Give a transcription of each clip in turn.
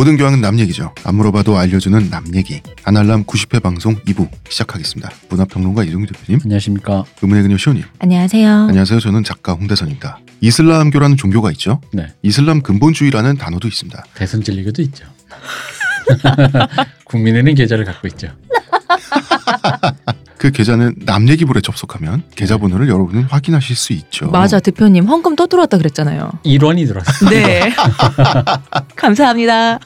모든 교양은 남 얘기죠. 안 물어봐도 알려주는 남 얘기. 아날람 90회 방송 2부 시작하겠습니다. 문화평론가 이종규 대표님, 안녕하십니까. 의문의 그녀 시호님. 안녕하세요. 안녕하세요. 저는 작가 홍대선입니다. 이슬람교라는 종교가 있죠. 네. 이슬람 근본주의라는 단어도 있습니다. 대선 진리교도 있죠. 국민은행 계좌를 갖고 있죠. 그 계좌는 남 얘기볼에 접속하면 계좌번호를 여러분은 확인하실 수 있죠. 맞아 대표님 헌금 또 들어왔다 그랬잖아요. 1원이 들었어. 네. 감사합니다.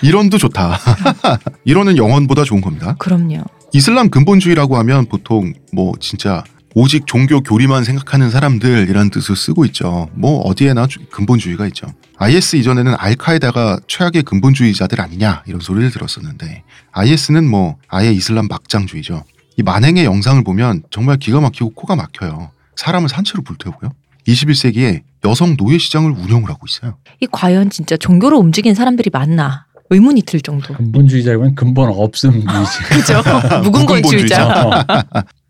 이런도 좋다. 이런은 영원보다 좋은 겁니다. 그럼요. 이슬람 근본주의라고 하면 보통 뭐 진짜 오직 종교 교리만 생각하는 사람들이라는 뜻을 쓰고 있죠. 뭐 어디에나 주- 근본주의가 있죠. IS 이전에는 알카에다가 최악의 근본주의자들 아니냐 이런 소리를 들었었는데 IS는 뭐 아예 이슬람 막장주의죠. 이 만행의 영상을 보면 정말 기가 막히고 코가 막혀요. 사람을 산채로 불태우고요. 21세기에 여성 노예 시장을 운영을 하고 있어요. 이 과연 진짜 종교로 움직이는 사람들이 많나 의문이 들 정도. 근본주의자라면 근본 없음이지. 그죠? 무근본주의자. 어.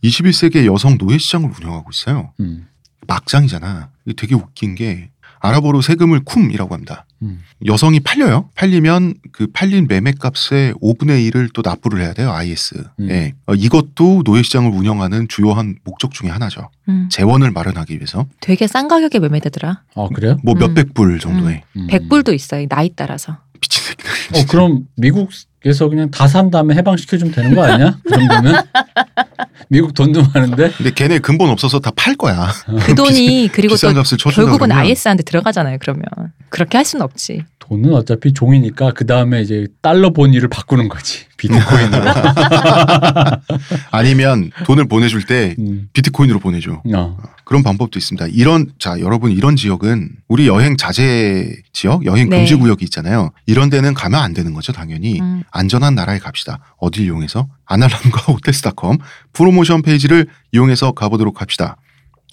21세기에 여성 노예 시장을 운영하고 있어요. 음, 막장이잖아. 되게 웃긴 게 아랍어로 세금을 쿰이라고 합니다. 음. 여성이 팔려요. 팔리면 그 팔린 매매값의 5분의 1을 또 납부를 해야 돼요. IS. 음. 예. 어, 이것도 노예시장을 운영하는 주요한 목적 중에 하나죠. 음, 재원을 마련하기 위해서 되게 싼 가격에 매매되더라. 어 그래요? 뭐 음. 몇백 불 정도의 음. 100불도 있어요. 나이 따라서. 미친 새끼들. 어 그럼 미국 에서 그냥 다 산 다음에 해방시켜주면 되는 거 아니야? 그 정도면? 미국 돈도 많은데? 근데 걔네 근본 없어서 다 팔 거야. 그 돈이 그리고 또 결국은 그러면 IS한테 들어가잖아요. 그러면 그렇게 할 수는 없지. 돈은 어차피 종이니까 그 다음에 이제 달러 본위를 바꾸는 거지. 비트코인으로. 아니면 돈을 보내줄 때 음. 비트코인으로 보내줘. 어. 그런 방법도 있습니다. 이런 자 여러분 이런 지역은 우리 여행 자제 지역, 여행 네. 금지 구역이 있잖아요. 이런 데는 가면 안 되는 거죠, 당연히. 음, 안전한 나라에 갑시다. 어딜 이용해서 아날람과 호텔스닷컴 프로모션 페이지를 이용해서 가보도록 합시다.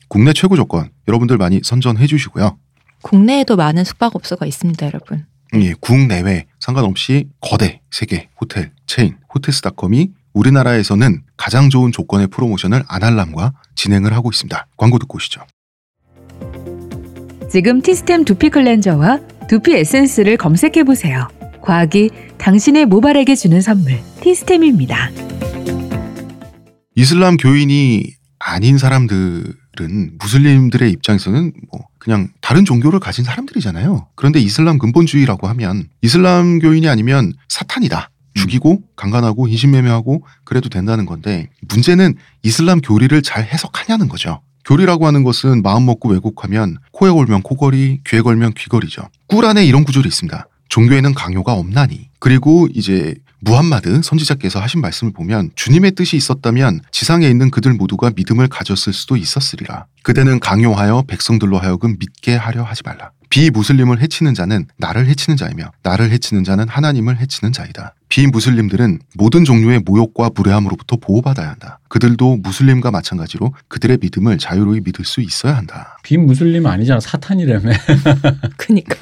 국내 최고 조건 여러분들 많이 선전해 주시고요. 국내에도 많은 숙박업소가 있습니다, 여러분. 예, 국내외 상관없이 거대 세계 호텔 체인 호텔스닷컴이 우리나라에서는 가장 좋은 조건의 프로모션을 아날람과 진행을 하고 있습니다. 광고 듣고 오시죠. 지금 티스템 두피 클렌저와 두피 에센스를 검색해 보세요. 과학이 당신의 모발에게 주는 선물 티스템입니다. 이슬람 교인이 아닌 사람들은 무슬림들의 입장에서는 뭐 그냥 다른 종교를 가진 사람들이잖아요. 그런데 이슬람 근본주의라고 하면 이슬람 교인이 아니면 사탄이다. 죽이고 강간하고 인신매매하고 그래도 된다는 건데 문제는 이슬람 교리를 잘 해석하냐는 거죠. 교리라고 하는 것은 마음 먹고 왜곡하면 코에 걸면 코걸이, 귀에 걸면 귀걸이죠. 꾸란에 이런 구절이 있습니다. 종교에는 강요가 없나니. 그리고 이제 무함마드 선지자께서 하신 말씀을 보면 주님의 뜻이 있었다면 지상에 있는 그들 모두가 믿음을 가졌을 수도 있었으리라. 그대는 강요하여 백성들로 하여금 믿게 하려 하지 말라. 비무슬림을 해치는 자는 나를 해치는 자이며 나를 해치는 자는 하나님을 해치는 자이다. 비무슬림들은 모든 종류의 모욕과 무례함으로부터 보호받아야 한다. 그들도 무슬림과 마찬가지로 그들의 믿음을 자유로이 믿을 수 있어야 한다. 빈무슬림 아니잖아. 사탄이라며. 그니까.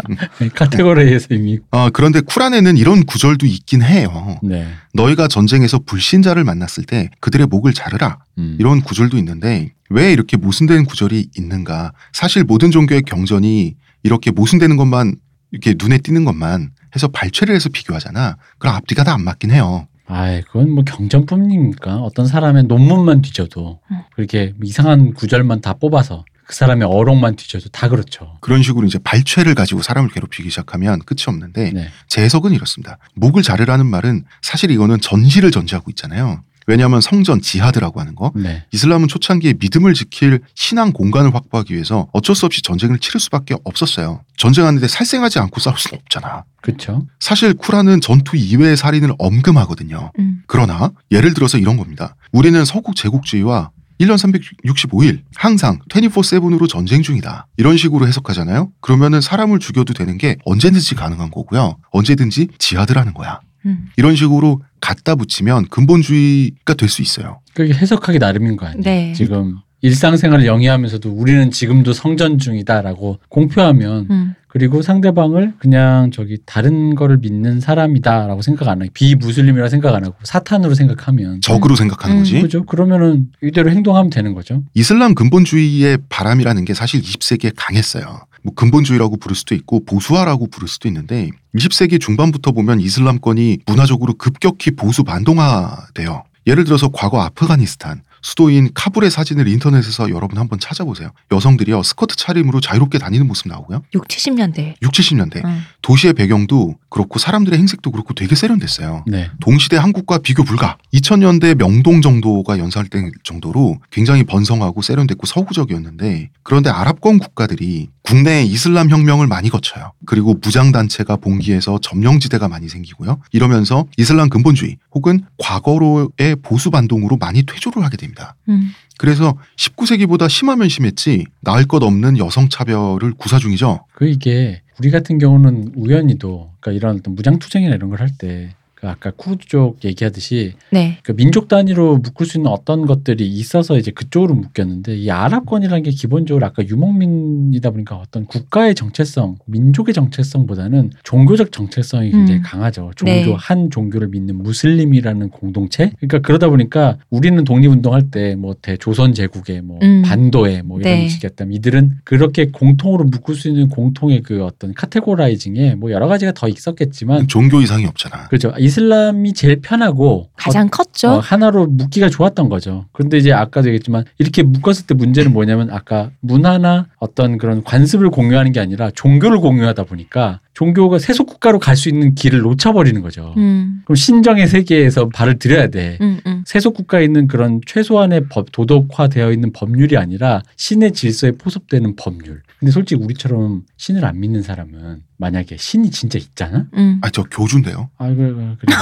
카테고리에서 이미. 아, 그런데 쿠란에는 이런 구절도 있긴 해요. 네. 너희가 전쟁에서 불신자를 만났을 때 그들의 목을 자르라. 음. 이런 구절도 있는데 왜 이렇게 모순된 구절이 있는가? 사실 모든 종교의 경전이 이렇게 모순되는 것만 이렇게 눈에 띄는 것만 해서 발췌를 해서 비교하잖아. 그럼 앞뒤가 다 안 맞긴 해요. 아이, 그건 뭐 경전뿐입니까? 어떤 사람의 논문만 뒤져도 음. 그렇게 이상한 구절만 다 뽑아서 그 사람의 어록만 뒤져도 다 그렇죠. 그런 식으로 이제 발췌를 가지고 사람을 괴롭히기 시작하면 끝이 없는데 네. 제 해석은 이렇습니다. 목을 자르라는 말은 사실 이거는 전시를 전제하고 있잖아요. 왜냐하면 성전 지하드라고 하는 거 네. 이슬람은 초창기에 믿음을 지킬 신앙 공간을 확보하기 위해서 어쩔 수 없이 전쟁을 치를 수밖에 없었어요. 전쟁하는데 살생하지 않고 싸울 수는 없잖아. 그렇죠. 사실 쿠란은 전투 이외의 살인을 엄금하거든요. 음. 그러나 예를 들어서 이런 겁니다. 우리는 서국 제국주의와 1년 365일 항상 24/7으로 전쟁 중이다. 이런 식으로 해석하잖아요. 그러면은 사람을 죽여도 되는 게 언제든지 가능한 거고요. 언제든지 지하드라는 거야. 음. 이런 식으로 갖다 붙이면 근본주의가 될 수 있어요. 그게 해석하기 나름인 거 아니에요. 네. 지금 일상생활을 영위하면서도 우리는 지금도 성전 중이다라고 공표하면 음. 그리고 상대방을 그냥 저기 다른 거를 믿는 사람이다라고 생각 안 하고 비무슬림이라 생각 안 하고 사탄으로 생각하면 적으로 생각하는 음. 거지. 그죠? 그러면은 이대로 행동하면 되는 거죠. 이슬람 근본주의의 바람이라는 게 사실 20세기에 강했어요. 뭐 근본주의라고 부를 수도 있고 보수화라고 부를 수도 있는데 20세기 중반부터 보면 이슬람권이 문화적으로 급격히 보수 반동화돼요. 예를 들어서 과거 아프가니스탄 수도인 카불의 사진을 인터넷에서 여러분 한번 찾아보세요. 여성들이요 스커트 차림으로 자유롭게 다니는 모습 나오고요. 6, 70년대. 6, 70년대 응. 도시의 배경도 그렇고 사람들의 행색도 그렇고 되게 세련됐어요. 네. 동시대 한국과 비교 불가. 2000년대 명동 정도가 연상될 정도로 굉장히 번성하고 세련됐고 서구적이었는데 그런데 아랍권 국가들이 국내에 이슬람 혁명을 많이 거쳐요. 그리고 무장단체가 봉기해서 점령지대가 많이 생기고요. 이러면서 이슬람 근본주의 혹은 과거로의 보수 반동으로 많이 퇴조를 하게 됩니다. 음. 그래서 19세기보다 심하면 심했지 나을 것 없는 여성 차별을 구사 중이죠. 그 이게 우리 같은 경우는 우연히도 그러니까 이런 어떤 무장투쟁이나 이런 걸 할때그 아까 쿠르드 쪽 얘기하듯이 네. 그 민족 단위로 묶을 수 있는 어떤 것들이 있어서 이제 그쪽으로 묶였는데 이 아랍권이라는 게 기본적으로 아까 유목민이다 보니까 어떤 국가의 정체성, 민족의 정체성보다는 종교적 정체성이 굉장히 음. 강하죠. 종교 네. 한 종교를 믿는 무슬림이라는 공동체. 그러니까 그러다 보니까 우리는 독립운동할 때 뭐 대조선 제국의 뭐 음. 반도에 뭐 이런 네. 식이었다면 이들은 그렇게 공통으로 묶을 수 있는 공통의 그 어떤 카테고라이징에 뭐 여러 가지가 더 있었겠지만 종교 이상이 없잖아. 그렇죠. 이슬람이 제일 편하고 가장 컸죠. 어, 하나로 묶기가 좋았던 거죠. 그런데 이제 아까도 얘기했지만 이렇게 묶었을 때 문제는 뭐냐면 아까 문화나 어떤 그런 관습을 공유하는 게 아니라 종교를 공유하다 보니까 종교가 세속 국가로 갈 수 있는 길을 놓쳐버리는 거죠. 음. 그럼 신정의 세계에서 발을 들여야 돼. 음, 음. 세속 국가에 있는 그런 최소한의 법, 도덕화되어 있는 법률이 아니라 신의 질서에 포섭되는 법률. 근데 솔직히 우리처럼 신을 안 믿는 사람은 만약에 신이 진짜 있잖아? 음. 아저 교주인데요. 아, 그래, 그래, 그래,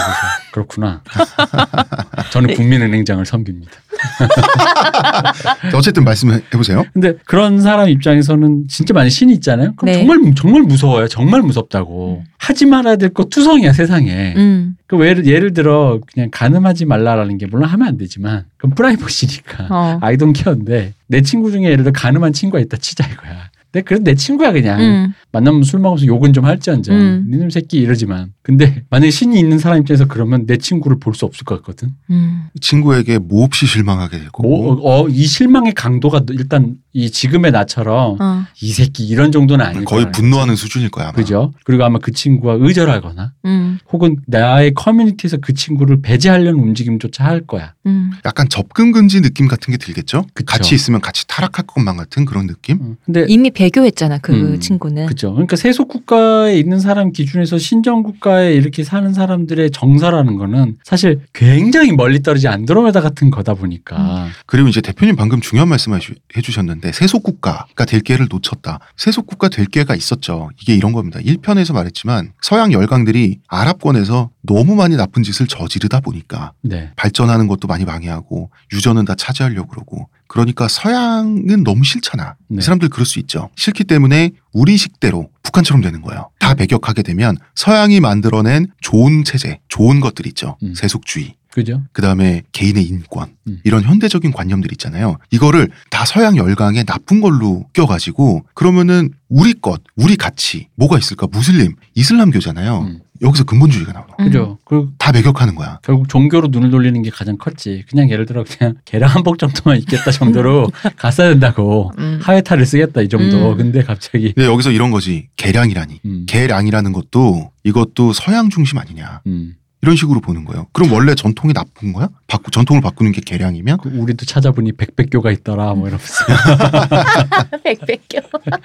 그렇구나. 저는 국민은행장을 섬깁니다. 어쨌든 말씀해 보세요. 근데 그런 사람 입장에서는 진짜 만약 신이 있잖아요. 그럼 네. 정말 정말 무서워요. 정말 무섭다고. 하지 말아야 될 거 투성이야 세상에. 음. 그 예를, 예를 들어 그냥 가늠하지 말라라는 게 물론 하면 안 되지만 그건 프라이버시니까 어. 아이돈 케어인데 내 친구 중에 예를 들어 가늠한 친구가 있다 치자 이거야. 내 그래도 내 친구야 그냥 음. 만나면 술 먹으면서 욕은 좀 할지언정 음. 니놈 새끼 이러지만 근데 만약에 신이 있는 사람 입장에서 그러면 내 친구를 볼 수 없을 것 같거든. 음. 친구에게 몹시 실망하게 될 거고. 뭐, 어, 이 실망의 강도가 일단 이 지금의 나처럼 어. 이 새끼 이런 정도는 아닐 거의. 분노하는 수준일 거야. 아마. 그죠? 그리고 아마 그 친구가 의절하거나 음. 혹은 나의 커뮤니티에서 그 친구를 배제하려는 움직임조차 할 거야. 음. 약간 접근 금지 느낌 같은 게 들겠죠? 그쵸. 같이 있으면 같이 타락할 것만 같은 그런 느낌? 어, 근데 이미 배교했잖아 그 음. 친구는. 그죠. 그러니까 세속 국가에 있는 사람 기준에서 신정 국가에 이렇게 사는 사람들의 정서라는 거는 사실 굉장히 멀리 떨어지 안드로메다 같은 거다 보니까 그리고 이제 대표님 방금 중요한 말씀 해 주셨는데 세속 국가가 될 기회를 놓쳤다. 세속 국가 될 기회가 있었죠. 이게 이런 겁니다. 1편에서 말했지만 서양 열강들이 아랍권에서 너무 많이 나쁜 짓을 저지르다 보니까 네. 발전하는 것도 많이 방해하고 유전은 다 차지하려고 그러고 그러니까 서양은 너무 싫잖아. 네. 이 사람들 그럴 수 있죠. 싫기 때문에 우리 식대로 북한처럼 되는 거예요. 다 배격하게 되면 서양이 만들어낸 좋은 체제, 좋은 것들 있죠. 음. 세속주의. 그죠? 그 다음에 개인의 인권 음. 이런 현대적인 관념들 있잖아요. 이거를 다 서양 열강에 나쁜 걸로 껴가지고 그러면은 우리 것, 우리 가치 뭐가 있을까? 무슬림, 이슬람교잖아요. 음. 여기서 근본주의가 나오는 거야. 음. 그죠. 그리고 다 배격하는 거야. 결국 종교로 눈을 돌리는 게 가장 컸지. 그냥 예를 들어 그냥 계란 한복 정도만 입겠다 정도로 갔어야 된다고. 음. 하회탈을 쓰겠다 이 정도. 음. 근데 갑자기 근데 여기서 이런 거지. 개량이라니. 음. 개량이라는 것도 이것도 서양 중심 아니냐. 음. 이런 식으로 보는 거예요. 그럼 원래 전통이 나쁜 거야? 바꾸, 전통을 바꾸는 게 개량이면? 그 우리도 찾아보니 백백교가 있더라 뭐 이러면서. 백백교.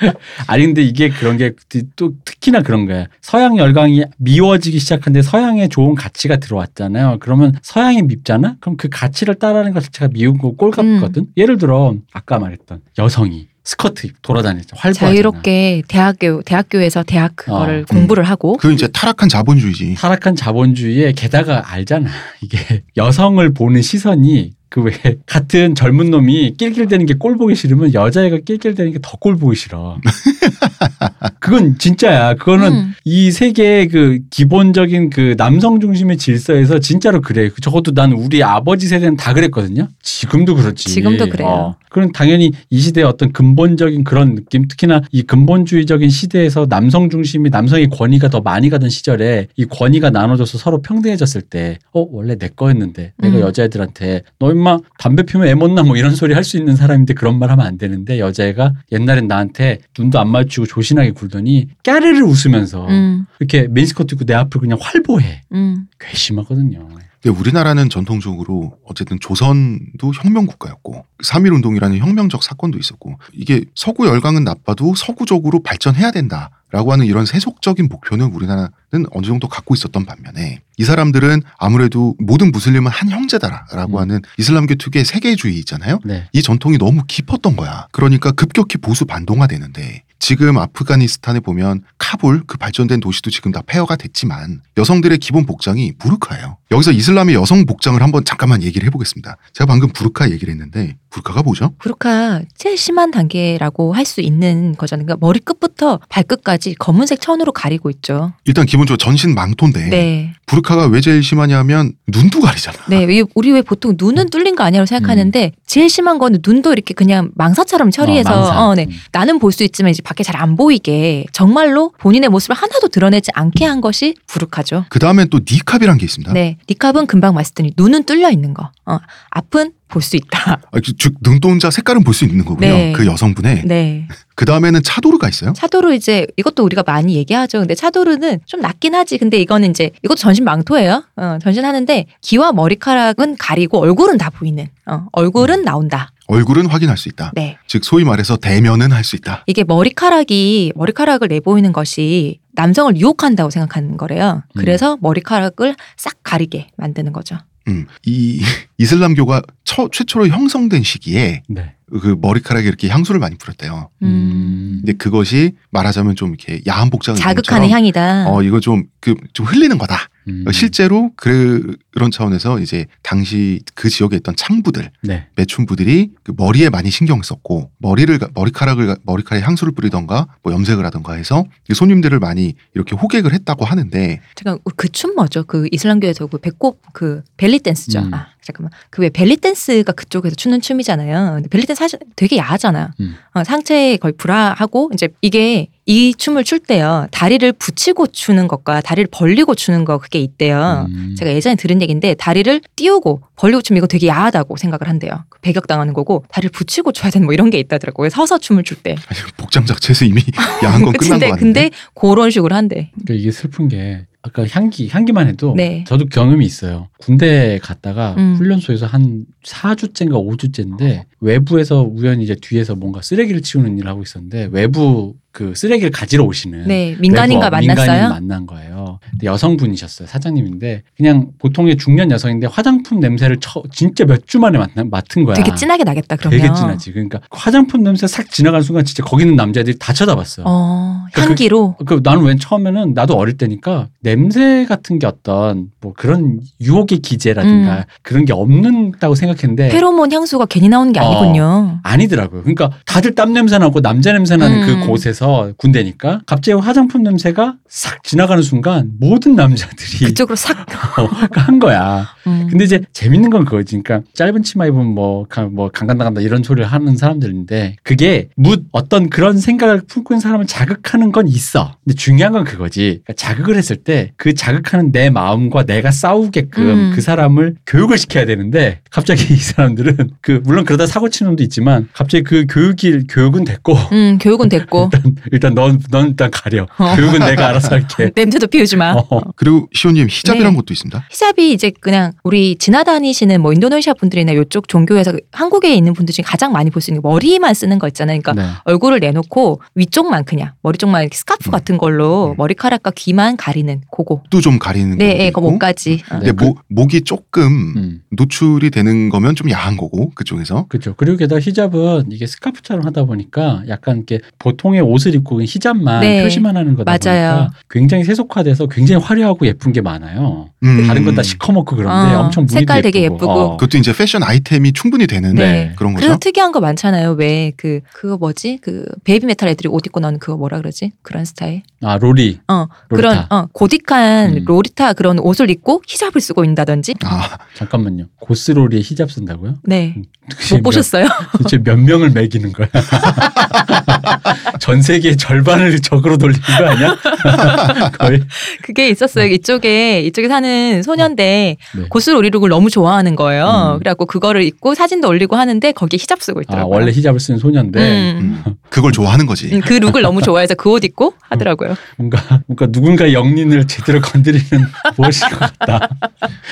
아니 근데 이게 그런 게 또 특히나 그런 거야. 서양 열강이 미워지기 시작한데 서양에 좋은 가치가 들어왔잖아요. 그러면 서양이 밉잖아. 그럼 그 가치를 따라하는 것 자체가 미운 거 꼴같거든. 예를 들어 아까 말했던 여성이 스커트 돌아다니죠. 활보하잖아. 자유롭게 대학교 대학교에서 대학 그거를 음. 공부를 하고 그 이제 타락한 자본주의지. 타락한 자본주의에 게다가 알잖아. 이게 여성을 보는 시선이 그 왜 같은 젊은 놈이 낄낄대는 게 꼴 보기 싫으면 여자애가 낄낄대는 게 더 꼴 보기 싫어. 그건 진짜야. 그거는 음. 이 세계의 그 기본적인 그 남성 중심의 질서에서 진짜로 그래. 적어도 난 우리 아버지 세대는 다 그랬거든요. 지금도 그렇지. 지금도 그래요. 어. 그럼 당연히 이 시대의 어떤 근본적인 그런 느낌, 특히나 이 근본주의적인 시대에서 남성 중심이 남성의 권위가 더 많이 가던 시절에 이 권위가 나눠져서 서로 평등해졌을 때, 어 원래 내 거였는데 내가 음. 여자애들한테 너 임마 담배 피우면 애 못나 뭐 이런 소리 할 수 있는 사람인데 그런 말 하면 안 되는데 여자애가 옛날엔 나한테 눈도 안 마주치고 조신하게 굴더니 까르르 웃으면서 음, 이렇게 메인스커트 입고 내 앞을 그냥 활보해. 음. 괘씸하거든요. 근데 우리나라는 전통적으로 어쨌든 조선도 혁명 국가였고 3.1 운동이라는 혁명적 사건도 있었고 이게 서구 열강은 나빠도 서구적으로 발전해야 된다라고 하는 이런 세속적인 목표는 우리나라는 어느 정도 갖고 있었던 반면에 이 사람들은 아무래도 모든 무슬림은 한 형제다라고 음. 하는 이슬람교 특유의 세계주의 있잖아요. 네. 이 전통이 너무 깊었던 거야. 그러니까 급격히 보수 반동화 되는데 지금 아프가니스탄에 보면 카불 그 발전된 도시도 지금 다 폐허가 됐지만 여성들의 기본 복장이 부르카예요. 여기서 이슬람의 여성 복장을 한번 잠깐만 얘기를 해보겠습니다. 제가 방금 부르카 얘기를 했는데 부르카가 뭐죠? 부르카 제일 심한 단계라고 할 수 있는 거잖아요. 그러니까 머리 끝부터 발끝까지 검은색 천으로 가리고 있죠. 일단 기본적으로 전신 망토인데 네. 부르카가 왜 제일 심하냐면 눈도 가리잖아. 네, 왜 우리 왜 보통 눈은 뚫린 거 아니라고 생각하는데 제일 심한 거는 눈도 이렇게 그냥 망사처럼 처리해서 어, 망사. 어, 네. 음. 나는 볼 수 있지만 이제 밖에 잘 안 보이게 정말로 본인의 모습을 하나도 드러내지 않게 한 것이 부르카죠. 그 다음엔 또 니캅이란 게 있습니다. 네, 니캅은 금방 말씀드린 눈은 뚫려 있는 거. 어, 앞은 볼 수 있다. 아, 그- 즉 눈동자 색깔은 볼 수 있는 거고요. 네. 그 여성분의 네. 그 다음에는 차도르가 있어요. 차도르 이제 이것도 우리가 많이 얘기하죠. 근데 차도르는 좀 낫긴 하지. 근데 이거는 이제 이것도 전신 망토예요. 어, 전신하는데 귀와 머리카락은 가리고 얼굴은 다 보이는. 어, 얼굴은 나온다. 얼굴은 확인할 수 있다. 네. 즉 소위 말해서 대면은 할 수 있다. 이게 머리카락이 머리카락을 내보이는 것이 남성을 유혹한다고 생각하는 거래요. 음. 그래서 머리카락을 싹 가리게 만드는 거죠. 음, 이 이슬람교가 처- 최초로 형성된 시기에 네. 그 머리카락에 이렇게 향수를 많이 뿌렸대요. 음. 근데 그것이 말하자면 좀 이렇게 야한 복장을 자극하는 향이다. 어 이거 좀 그좀 흘리는 거다. 음. 실제로 그, 그런 차원에서 이제 당시 그 지역에 있던 창부들 네. 매춘부들이 그 머리에 많이 신경 썼고 머리를 가- 머리카락을 가- 머리카락에 향수를 뿌리던가 뭐 염색을 하던가 해서 이 손님들을 많이 이렇게 호객을 했다고 하는데 잠깐 그 춤 뭐죠? 그 이슬람교에서 그 배꼽 그 벨리 댄스죠. 음. 아 잠깐만 그 왜 벨리 댄스가 그쪽에서 추는 춤이잖아요. 근데 벨리 댄스 사실 되게 야하잖아요. 음. 어, 상체에 거의 불화하고 이제 이게 이 춤을 출 때요 다리를 붙이고 추는 것과 다리를 벌리고 추는 거 그게 있대요. 음. 제가 예전에 들은 얘기인데 다리를 띄우고 벌리고 추면 이거 되게 야하다고 생각을 한대요. 그 배격 당하는 거고 다리를 붙이고 춰야 되는 뭐 이런 게 있다더라고요. 서서 춤을 출 때. 아니, 복장 자체에서 이미 야한 건 끝난 근데 거 같은데. 근데 그런 식으로 한대. 그러니까 이게 슬픈 게 아까 향기 향기만 해도 네. 저도 경험이 있어요. 군대 갔다가 음. 훈련소에서 한 4주째인가 5주째인데 외부에서 우연히 이제 뒤에서 뭔가 쓰레기를 치우는 일을 하고 있었는데 외부 그 쓰레기를 가지러 오시는 네 민간인과 외부 민간인 만났어요. 만난 거예요. 근데 여성분이셨어요. 사장님인데 그냥 보통의 중년 여성인데 화장품 냄새를 처, 진짜 몇 주 만에 맡, 맡은 거야. 되게 진하게 나겠다 그러면. 되게 진하지. 그러니까 화장품 냄새 싹 지나가는 순간 진짜 거기 있는 남자들이 다 쳐다봤어요. 어 그러니까 향기로. 그 나는 웬 처음에는 나도 어릴 때니까 냄새 같은 게 어떤 뭐 그런 유혹의 기제라든가 음. 그런 게 없는다고 생각했는데 페로몬 향수가 괜히 나오는 게 네. 어. 아니군요. 아니더라고요. 그러니까 다들 땀 냄새 나고 남자 냄새 나는 음. 그 곳에서 군대니까 갑자기 화장품 냄새가 싹 지나가는 순간 모든 남자들이 그쪽으로 싹. 어, 한 거야. 음. 근데 이제 재밌는 건 그거지. 그러니까 짧은 치마 입으면 뭐, 가- 뭐 강간 나간다 이런 소리를 하는 사람들인데 그게 묻 어떤 그런 생각을 품고 있는 사람을 자극하는 건 있어. 근데 중요한 건 그거지. 그러니까 자극을 했을 때 그 자극하는 내 마음과 내가 싸우게끔 음. 그 사람을 교육을 시켜야 되는데 갑자기 이 사람들은 그 물론 그러다 사고 치는 놈도 있지만 갑자기 그 교육이 교육은 됐고 음 교육은 됐고 일단 넌, 넌 일단 가려. 어. 교육은 내가 알아서 할게. 냄새도 피우지 마. 어. 그리고 시호님 히잡이란 네. 것도 있습니다. 히잡이 이제 그냥 우리 지나다니시는 뭐 인도네시아 분들이나 이쪽 종교에서 한국에 있는 분들 중에 가장 많이 볼 수 있는 게 머리만 쓰는 거 있잖아요. 그러니까 네. 얼굴을 내놓고 위쪽만 그냥 머리 쪽만 이렇게 스카프 음. 같은 걸로 음. 머리카락과 귀만 가리는 그거. 또 좀 가리는 네, 예, 그. 목까지. 어. 근데 네, 목, 목이 조금 음. 노출이 되는 거면 좀 야한 거고 그쪽에서 그렇죠. 그리고 게다가 히잡은 이게 스카프처럼 하다 보니까 약간 이렇게 보통의 옷을 옷을 입고 히잡만 네. 표시만 하는 거다 맞아요. 보니까 굉장히 세속화돼서 굉장히 화려하고 예쁜 게 많아요. 음. 다른 건 다 시커멓고 그런데 어, 엄청 무늬도 색깔 되게 예쁘고. 어. 그것도 이제 패션 아이템이 충분히 되는 네. 그런 거죠. 그래서 특이한 거 많잖아요. 왜 그 그거 뭐지? 그 베이비 메탈 애들이 옷 입고 나오는 그거 뭐라 그러지? 그런 스타일. 아 로리 어 로리타. 그런 어 고딕한 음. 로리타 그런 옷을 입고 히잡을 쓰고 있다든지. 아, 잠깐만요. 고스로리에 히잡 쓴다고요? 네. 도대체 못 보셨어요? 몇, 도대체 몇 명을 멕이는 거야? 전 세계의 절반을 적으로 돌리는 거 아니야? 거의. 그게 있었어요. 이쪽에 이쪽에 사는 소년데 네. 고스로리룩을 너무 좋아하는 거예요. 음. 그래갖고 그거를 입고 사진도 올리고 하는데 거기에 히잡 쓰고 아 있더라고요. 원래 히잡을 쓰는 소년데 음. 음. 그걸 좋아하는 거지. 음, 그 룩을 너무 좋아해서 그 옷 입고 하더라고요. 뭔가 뭔가 누군가 역린을 제대로 건드리는 무엇인 것 같다.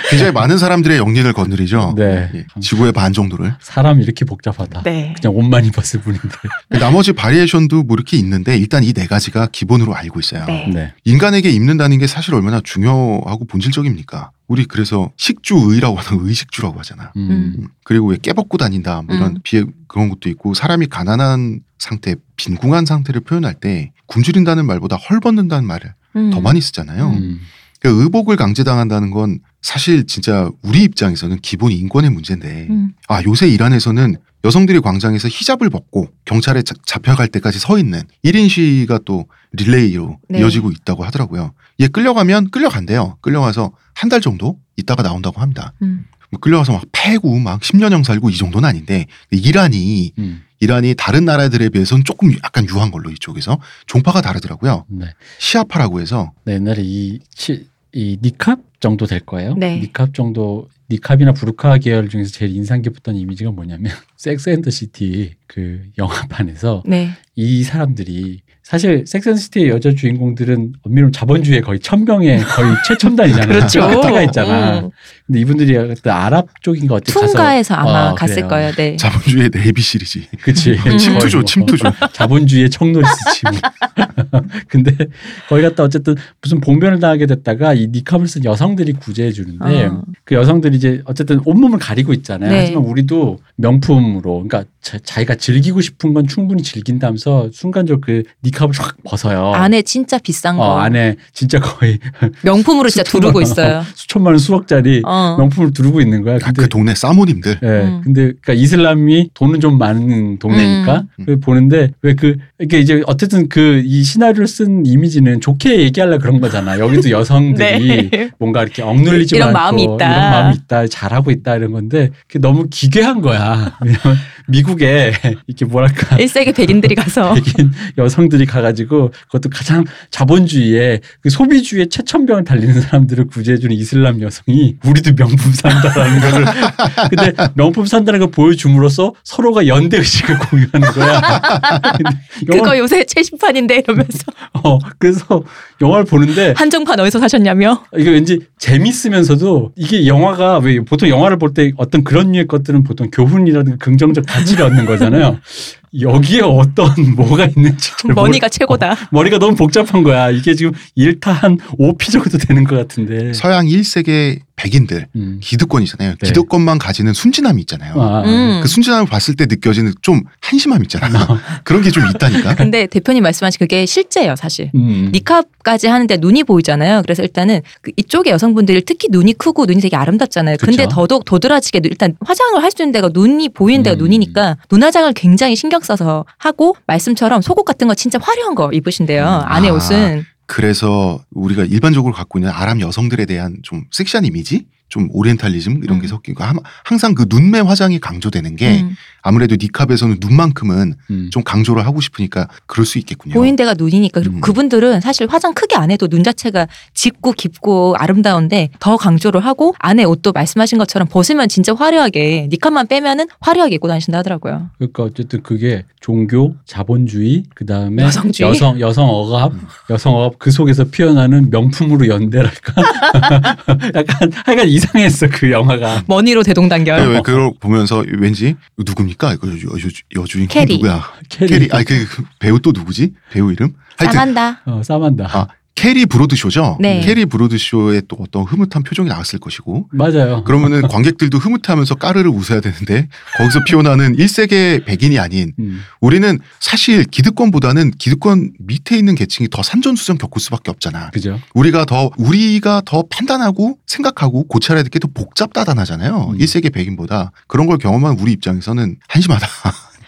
굉장히 많은 사람들의 영린을 건드리죠. 네. 예, 지구의 반 정도를. 사람이 이렇게 복잡하다. 네. 그냥 옷만 입었을 뿐인데. 나머지 바리에이션도 뭐 이렇게 있는데 일단 이 네 가지가 기본으로 알고 있어요. 네. 네. 인간에게 입는다는 게 사실 얼마나 중요하고 본질적입니까? 우리 그래서 식주의라고 하는 의식주라고 하잖아. 음. 음, 그리고 왜 깨벗고 다닌다 뭐 이런 음. 비해 그런 것도 있고 사람이 가난한 상태, 빈궁한 상태를 표현할 때 굶주린다는 말보다 헐벗는다는 말을 음. 더 많이 쓰잖아요. 음. 그러니까 의복을 강제당한다는 건 사실 진짜 우리 입장에서는 기본 인권의 문제인데 음. 아 요새 이란에서는 여성들이 광장에서 히잡을 벗고 경찰에 자- 잡혀갈 때까지 서 있는 1인 시위가 또 릴레이로 네. 이어지고 있다고 하더라고요. 얘 끌려가면 끌려간대요. 끌려가서 한 달 정도 있다가 나온다고 합니다. 음. 뭐 끌려가서 막 패고 막 10년형 살고 이 정도는 아닌데 이란이 음. 이란이 다른 나라들에 비해서는 조금 약간 유한 걸로 이쪽에서 종파가 다르더라고요. 네. 시아파라고 해서 네, 옛날에 이, 치, 이 니캅 정도 될 거예요. 네. 니캅 정도 니캅이나 부르카 계열 중에서 제일 인상 깊었던 이미지가 뭐냐면 섹스 앤 더 시티 그 영화판에서 네. 이 사람들이 사실 섹스 앤 더 시티의 여자 주인공들은 엄밀히 자본주의의 거의 첨병의 거의 최첨단이잖아요. 그렇죠. 끝에가 있잖아. 음. 근데 이분들이 그때 아랍 쪽인가 가서 퉁가에서 아마 어, 갔을 그래요. 거예요. 네. 자본주의 네이비 씰이지. 그치. 음. 침투조, 거의 뭐 침투조. 자본주의의 척 노리스지. 근데 거기 갔다 어쨌든 무슨 봉변을 당하게 됐다가 이 니캅을 쓴 여성들이 구제해 주는데 어. 그 여성들이 이제 어쨌든 온몸을 가리고 있잖아요. 네. 하지만 우리도 명품으로 그러니까 자, 기가 즐기고 싶은 건 충분히 즐긴다면서 순간적으로 그니 캅을 확 벗어요. 안에 진짜 비싼 거 어, 안에 진짜 거의 명품으로 진짜 두르고 원, 있어요. 수천만 원 수억짜리 어. 명품을 두르고 있는 거야. 아, 근데 그 동네 사모님들. 예. 음. 근데 그러니까 이슬람이 돈은 좀 많은 동네니까 음. 그 보는데 왜 그 이게 이제 어쨌든 그 이 시나리오를 쓴 이미지는 좋게 얘기하려 그런 거잖아. 여기도 여성들이 네. 뭔가 이렇게 억눌리지 이런 않고 마음이 있다. 이런 마음이 있다. 잘하고 있다 이런 건데 그게 너무 기괴한 거야. 왜냐면 미국에 이렇게 뭐랄까 1세기 백인들이 가서 백인 여성들이 가가지고 그것도 가장 자본주의에 그 소비주의의 최첨병을 달리는 사람들을 구제해주는 이슬람 여성이 우리도 명품 산다라는 거를 근데 명품 산다는 걸 보여줌으로써 서로가 연대 의식을 공유하는 거야. 그거 요새 최신판인데 이러면서 어, 그래서 영화를 보는데 한정판 어디서 사셨냐며? 이게 왠지 재밌으면서도 이게 영화가 왜 보통 영화를 볼 때 어떤 그런 류의 것들은 보통 교훈이라든가 긍정적 가치를 얻는 거잖아요. 여기에 어떤 뭐가 있는지 잘 모르- money가 최고다. 머리가 너무 복잡한 거야. 이게 지금 1타 한 5피 정도 되는 것 같은데. 서양 1세계 백인들 음. 기득권이잖아요. 네. 기득권만 가지는 순진함이 있잖아요. 아, 음. 그 순진함을 봤을 때 느껴지는 좀 한심함 있잖아. 그런 게 좀 있다니까. 근데 대표님 말씀하신 그게 실제예요, 사실. 음. 니캅까지 하는데 눈이 보이잖아요. 그래서 일단은 그 이쪽의 여성분들이 특히 눈이 크고 눈이 되게 아름답잖아요. 근데 그쵸. 더더욱 도드라지게 눈- 일단 화장을 할 수 있는 데가 눈이 보이는 데가 음. 눈이니까 눈화장을 굉장히 신경 써서 하고 말씀처럼 속옷 같은 거 진짜 화려한 거 입으신대요. 음. 안에 아. 옷은. 그래서 우리가 일반적으로 갖고 있는 아랍 여성들에 대한 좀 섹시한 이미지, 좀 오리엔탈리즘 이런 게 음. 섞이고 함- 항상 그 눈매 화장이 강조되는 게 음. 아무래도 니캅에서는 눈만큼은 음. 좀 강조를 하고 싶으니까 그럴 수 있겠군요. 보이는 데가 눈이니까 그리고 음. 그분들은 사실 화장 크게 안 해도 눈 자체가 짙고 깊고 아름다운데 더 강조를 하고 안에 옷도 말씀하신 것처럼 벗으면 진짜 화려하게 니캅만 빼면은 화려하게 입고 다니신다 하더라고요. 그러니까 어쨌든 그게 종교, 자본주의, 그 다음에 여성주의? 여성 여성 억압, 음. 여성 억압 그 속에서 피어나는 명품으로 연대랄까. 약간 하여간 이상했어 그 영화가. money로 대동단결. 왜, 왜 그걸 보면서 왠지 누굽니까? 이거 여주, 여주, 여주인공 캐리. 누구야? 캐리. 캐리. 아니 그, 그 배우 또 누구지? 배우 이름? 하여튼 사만다. 어, 사만다. 아, 캐리 브래드쇼죠. 네. 캐리 브래드쇼의 또 어떤 흐뭇한 표정이 나왔을 것이고 맞아요. 그러면은 관객들도 흐뭇해하면서 까르르 웃어야 되는데 거기서 피어나는 1세계 백인이 아닌 음. 우리는 사실 기득권보다는 기득권 밑에 있는 계층이 더 산전수전 겪을 수밖에 없잖아. 그죠. 우리가 더 우리가 더 판단하고 생각하고 고찰해야 될 게 더 복잡다단하잖아요. 음. 1세계 백인보다 그런 걸 경험한 우리 입장에서는 한심하다.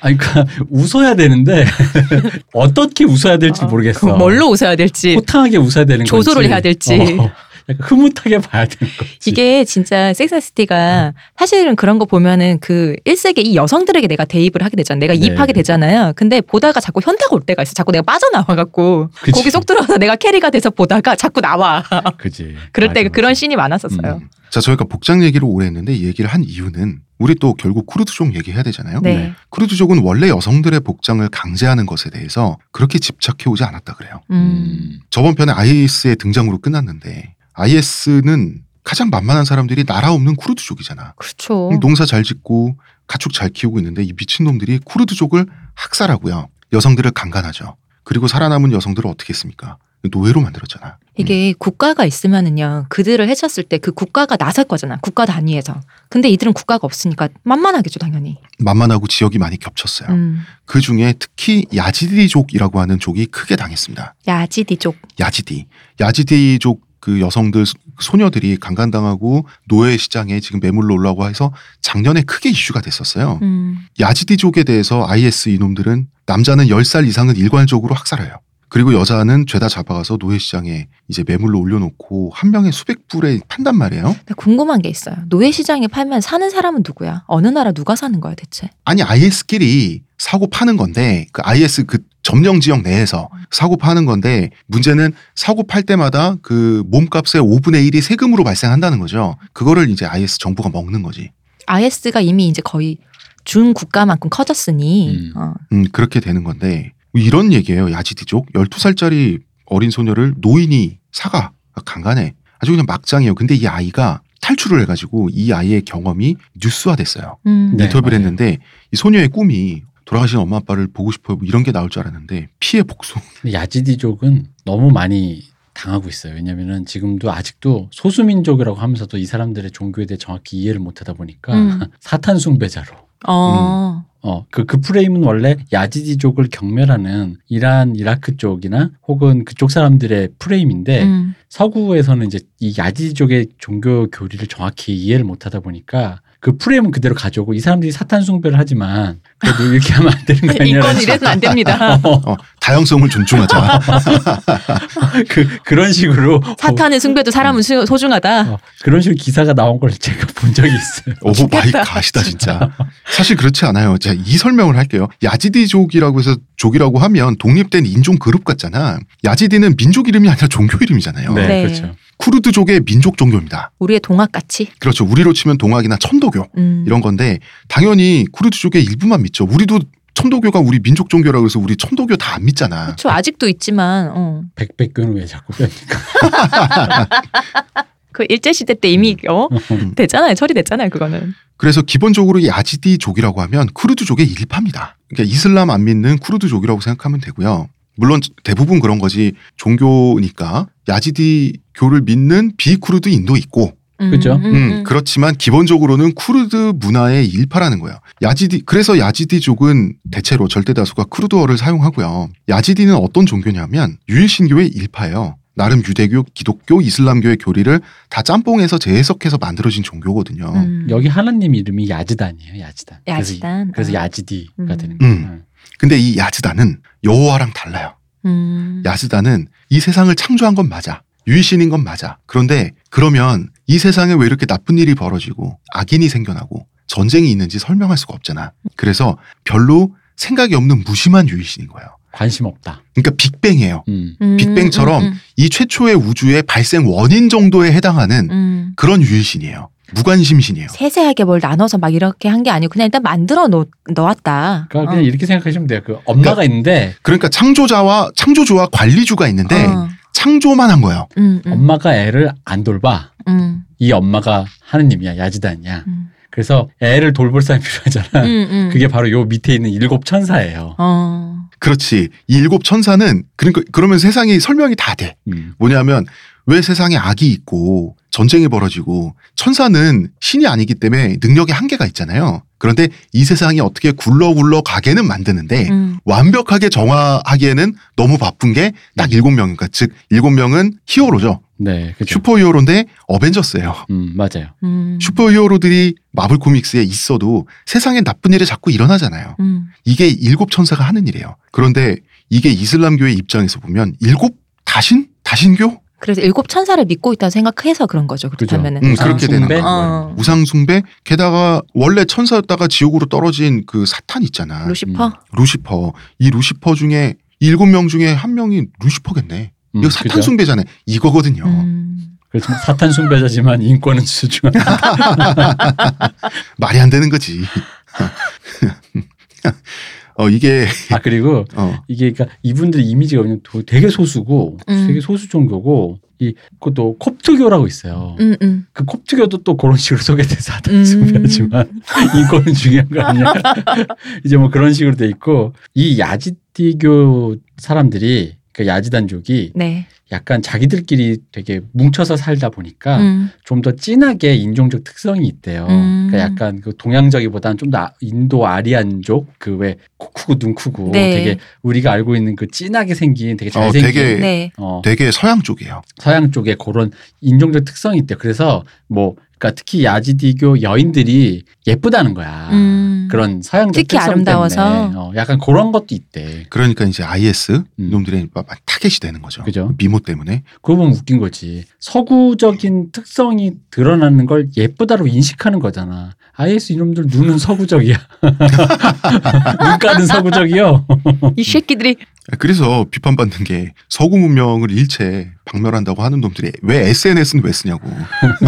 아니, 그러니까 웃어야 되는데 어떻게 웃어야 될지 어, 모르겠어. 그 뭘로 웃어야 될지. 호탕하게 웃어야 되는 건지. 조소를 해야 될지. 어, 약간 흐뭇하게 봐야 되는 거지. 이게 진짜 섹스시티가 사실은 그런 거 보면은 그 1세기 이 여성들에게 내가 대입을 하게 되잖아. 내가 네. 이입하게 되잖아요. 근데 보다가 자꾸 현타가 올 때가 있어. 자꾸 내가 빠져나와갖고 그치. 거기 속 들어서 내가 캐리가 돼서 보다가 자꾸 나와. 그지. 그럴 때 맞아, 그런 맞아. 씬이 많았었어요. 음. 자, 저희가 복장 얘기를 오래 했는데 이 얘기를 한 이유는 우리 또 결국 쿠르드족 얘기해야 되잖아요. 네. 네. 쿠르드족은 원래 여성들의 복장을 강제하는 것에 대해서 그렇게 집착해 오지 않았다 그래요. 음. 음. 저번 편에 IS의 등장으로 끝났는데 IS는 가장 만만한 사람들이 나라 없는 쿠르드족이잖아. 그렇죠. 농사 잘 짓고 가축 잘 키우고 있는데 이 미친놈들이 쿠르드족을 학살하고요. 여성들을 강간하죠. 그리고 살아남은 여성들을 어떻게 했습니까? 노예로 만들었잖아. 이게 국가가 있으면은요 그들을 해쳤을 때 그 국가가 나설 거잖아 국가 단위에서 근데 이들은 국가가 없으니까 만만하겠죠 당연히 만만하고 지역이 많이 겹쳤어요. 음. 그 중에 특히 야지디족이라고 하는 족이 크게 당했습니다. 야지디족 야지디. 야지디족 그 여성들 소녀들이 강간당하고 노예 시장에 지금 매물로 올라오고 해서 작년에 크게 이슈가 됐었어요. 음. 야지디족에 대해서 IS 이놈들은 남자는 10살 이상은 일괄적으로 학살해요. 그리고 여자는 죄다 잡아가서 노예 시장에 이제 매물로 올려놓고 한 명에 수백 불에 판단 말이에요. 궁금한 게 있어요 노예 시장에 팔면 사는 사람은 누구야 어느 나라 누가 사는 거야 대체 아니 IS끼리 사고 파는 건데 그 IS 그 점령 지역 내에서 사고 파는 건데 문제는 사고 팔 때마다 그 몸값의 5분의 1이 세금으로 발생한다는 거죠. 그거를 이제 IS 정부가 먹는 거지. IS가 이미 이제 거의 준 국가만큼 커졌으니 음. 어. 음 그렇게 되는 건데 이런 얘기예요. 야지디족 12살짜리 어린 소녀를 노인이 사가 강간해. 아주 그냥 막장이에요. 근데 이 아이가 탈출을 해가지고 이 아이의 경험이 뉴스화됐어요. 음. 네, 인터뷰를 맞아요. 했는데 이 소녀의 꿈이 돌아가신 엄마 아빠를 보고 싶어요. 뭐 이런 게 나올 줄 알았는데 피해 복수. 야지디족은 너무 많이 당하고 있어요. 왜냐면은 지금도 아직도 소수민족이라고 하면서도 이 사람들의 종교에 대해 정확히 이해를 못하다 보니까 음. 사탄 숭배자로. 어. 어, 그, 그 프레임은 원래 야지디족을 경멸하는 이란, 이라크 쪽이나 혹은 그쪽 사람들의 프레임인데 음. 서구에서는 이제 이 야지디족의 종교 교리를 정확히 이해를 못 하다 보니까 그 프레임은 그대로 가져오고 이 사람들이 사탄 숭배를 하지만 그래도 이렇게 하면 안 되는 거 아니야? 이건 이래서는 안 됩니다. 어, 다양성을 존중하자. 그 그런 식으로 사탄의 숭배도 사람은 수- 소중하다. 어, 그런 식으로 기사가 나온 걸 제가 본 적이 있어요. oh my god이다 진짜. 사실 그렇지 않아요. 제가 이 설명을 할게요. 야지디족이라고 해서 족이라고 하면 독립된 인종 그룹 같잖아. 야지디는 민족 이름이 아니라 종교 이름이잖아요. 네, 네. 그렇죠. 쿠르드족의 민족 종교입니다. 우리의 동학같이. 그렇죠. 우리로 치면 동학이나 천도교 음. 이런 건데 당연히 쿠르드족의 일부만 믿죠. 우리도 천도교가 우리 민족 종교라고 해서 우리 천도교 다 안 믿잖아. 그렇죠. 아직도 있지만 어. 백백교는 왜 자꾸 뺍니까? 그 일제 시대 때 이미 어? 음. 됐잖아요. 처리됐잖아요. 그거는. 그래서 기본적으로 이 야지디족이라고 하면 쿠르드족의 일파입니다. 그러니까 이슬람 안 믿는 쿠르드족이라고 생각하면 되고요. 물론 대부분 그런 거지 종교니까 야지디 교를 믿는 비쿠르드 인도 있고 음, 그죠? 음, 음, 음. 그렇지만 기본적으로는 쿠르드 문화의 일파라는 거예요. 야지디 그래서 야지디족은 대체로 절대 다수가 쿠르드어를 사용하고요. 야지디는 어떤 종교냐면 유일신교의 일파예요. 나름 유대교, 기독교, 이슬람교의 교리를 다 짬뽕해서 재해석해서 만들어진 종교거든요. 음. 여기 하나님 이름이 야지단이에요. 야지단. 그래서, 야지단. 그래서 어. 야지디가 음. 되는 거예요. 음. 근데 이 야즈단은 여호와랑 달라요. 음. 야즈단은 이 세상을 창조한 건 맞아. 유일신인 건 맞아. 그런데 그러면 이 세상에 왜 이렇게 나쁜 일이 벌어지고 악인이 생겨나고 전쟁이 있는지 설명할 수가 없잖아. 그래서 별로 생각이 없는 무심한 유일신인 거예요. 관심 없다. 그러니까 빅뱅이에요. 음. 음, 빅뱅처럼 음, 이 최초의 우주의 발생 원인 정도에 해당하는 음, 음. 그런 유일신이에요. 무관심신이에요. 세세하게 뭘 나눠서 막 이렇게 한 게 아니고 그냥 일단 만들어 놓, 넣었다. 그러니까 어. 그냥 이렇게 생각하시면 돼요. 그 엄마가 있는데 그러니까 창조자와 창조주와 관리주가 있는데 어. 창조만 한 거예요. 음, 음, 엄마가 애를 안 돌봐. 음, 이 엄마가 하느님이야. 야지단이야. 음. 그래서 애를 돌볼 사람이 필요하잖아. 음, 음. 그게 바로 요 밑에 있는 일곱 천사예요. 어. 그렇지. 이 일곱 천사는 그러니까 그러면 세상이 설명이 다 돼. 음. 뭐냐면 왜 세상에 악이 있고 전쟁이 벌어지고 천사는 신이 아니기 때문에 능력에 한계가 있잖아요. 그런데 이 세상이 어떻게 굴러 굴러 가게는 만드는데 음. 완벽하게 정화하기에는 너무 바쁜 게 딱 일곱 명이니까 즉 일곱 명은 히어로죠. 네, 그죠. 슈퍼 히어로인데 어벤져스예요. 음, 맞아요. 음. 슈퍼 히어로들이 마블 코믹스에 있어도 세상에 나쁜 일이 자꾸 일어나잖아요. 음. 이게 일곱 천사가 하는 일이에요. 그런데 이게 이슬람교의 입장에서 보면 일곱 다신 다신교 그래서 일곱 천사를 믿고 있다 생각해서 그런 거죠. 그렇다면은. 음, 우상 그렇게 되는 숭배? 거예요. 어. 우상 숭배 게다가 원래 천사였다가 지옥으로 떨어진 그 사탄 있잖아. 루시퍼. 루시퍼 이 루시퍼 중에 일곱 명 중에 한 명이 루시퍼겠네. 음, 이거 사탄 그죠. 숭배잖아요. 이거거든요. 음. 그렇죠. 사탄 숭배자지만 인권은 수중한. 말이 안 되는 거지. 어 이게 아 그리고 어 이게 그러니까 이분들 이미지가 그냥 도- 되게 소수고 음. 되게 소수 종교고 이 그것도 콥트교라고 있어요. 음, 음. 그 콥트교도 또 그런 식으로 소개돼서 음. 숭배하지만 인권은 중요한 거 아니야? 이제 뭐 그런 식으로 돼 있고 이 야지디교 사람들이 그 야지단족이 네. 약간 자기들끼리 되게 뭉쳐서 살다 보니까 음. 좀더 진하게 인종적 특성이 있대요. 음. 그러니까 약간 그 동양적이보다는 좀 더 인도 아리안족 그 왜 코 크고 눈 크고 네. 되게 우리가 알고 있는 그 진하게 생긴 되게 어, 잘생긴 되게 네. 어, 되게 서양 쪽이에요. 서양 쪽에 그런 인종적 특성이 있대요. 그래서 뭐 그러니까 특히 야지디교 여인들이 예쁘다는 거야. 음. 그런 서양적 특히 아름다워서. 때문에. 어, 약간 그런 것도 있대. 그러니까 이제 IS 음. 놈들이 막 타겟이 되는 거죠. 그죠. 미모 때문에. 그거 보면 웃긴 거지. 서구적인 특성이 드러나는 걸 예쁘다로 인식하는 거잖아. IS 이놈들 눈은 서구적이야. 눈 까는 서구적이요. 이 새끼들이 그래서 비판받는 게 서구 문명을 일체 박멸한다고 하는 놈들이 왜 SNS는 왜 쓰냐고.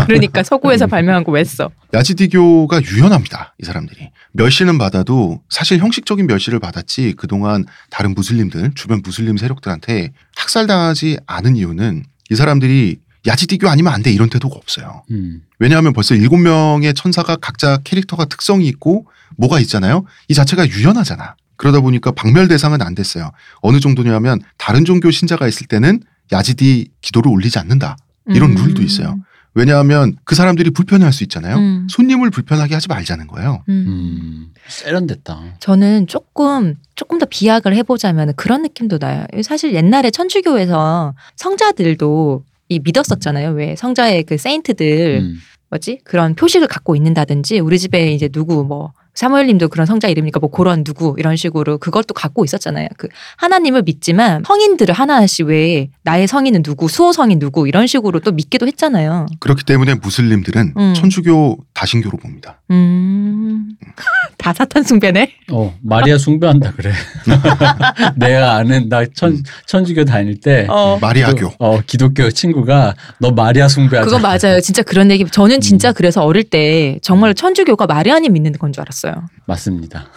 그러니까 서구에 서 발명한 거 왜 써? 야지디교가 유연합니다. 이 사람들이. 멸시는 받아도 사실 형식적인 멸시를 받았지 그동안 다른 무슬림들, 주변 무슬림 세력들한테 학살당하지 않은 이유는 이 사람들이 야지디교 아니면 안 돼 이런 태도가 없어요. 음. 왜냐하면 벌써 일곱 명의 천사가 각자 캐릭터가 특성이 있고 뭐가 있잖아요. 이 자체가 유연하잖아. 그러다 보니까 박멸 대상은 안 됐어요. 어느 정도냐면 다른 종교 신자가 있을 때는 야지디 기도를 올리지 않는다. 이런 음. 룰도 있어요. 왜냐하면 그 사람들이 불편해할 수 있잖아요. 음. 손님을 불편하게 하지 말자는 거예요. 음. 음. 세련됐다. 저는 조금 조금 더 비약을 해보자면 그런 느낌도 나요. 사실 옛날에 천주교에서 성자들도 이 믿었었잖아요. 왜 성자의 그 세인트들 음. 뭐지 그런 표식을 갖고 있는다든지 우리 집에 이제 누구 뭐 사무엘님도 그런 성자 이름이니까 뭐 그런 누구 이런 식으로 그걸 또 갖고 있었잖아요. 그 하나님을 믿지만 성인들을 하나씩 왜 나의 성인은 누구 수호 성인 누구 이런 식으로 또 믿기도 했잖아요. 그렇기 때문에 무슬림들은 음. 천주교 다신교로 봅니다. 음. 다 사탄 숭배네. 어, 마리아 숭배한다 그래. 내가 아는 나 천, 천주교 다닐 때 어. 마리아교. 그, 어, 기독교 친구가 너 마리아 숭배하자. 그거 맞아요. 진짜 그런 얘기. 저는 진짜 음. 그래서 어릴 때 정말 천주교가 마리아님 믿는 건 줄 알았어요. 맞습니다.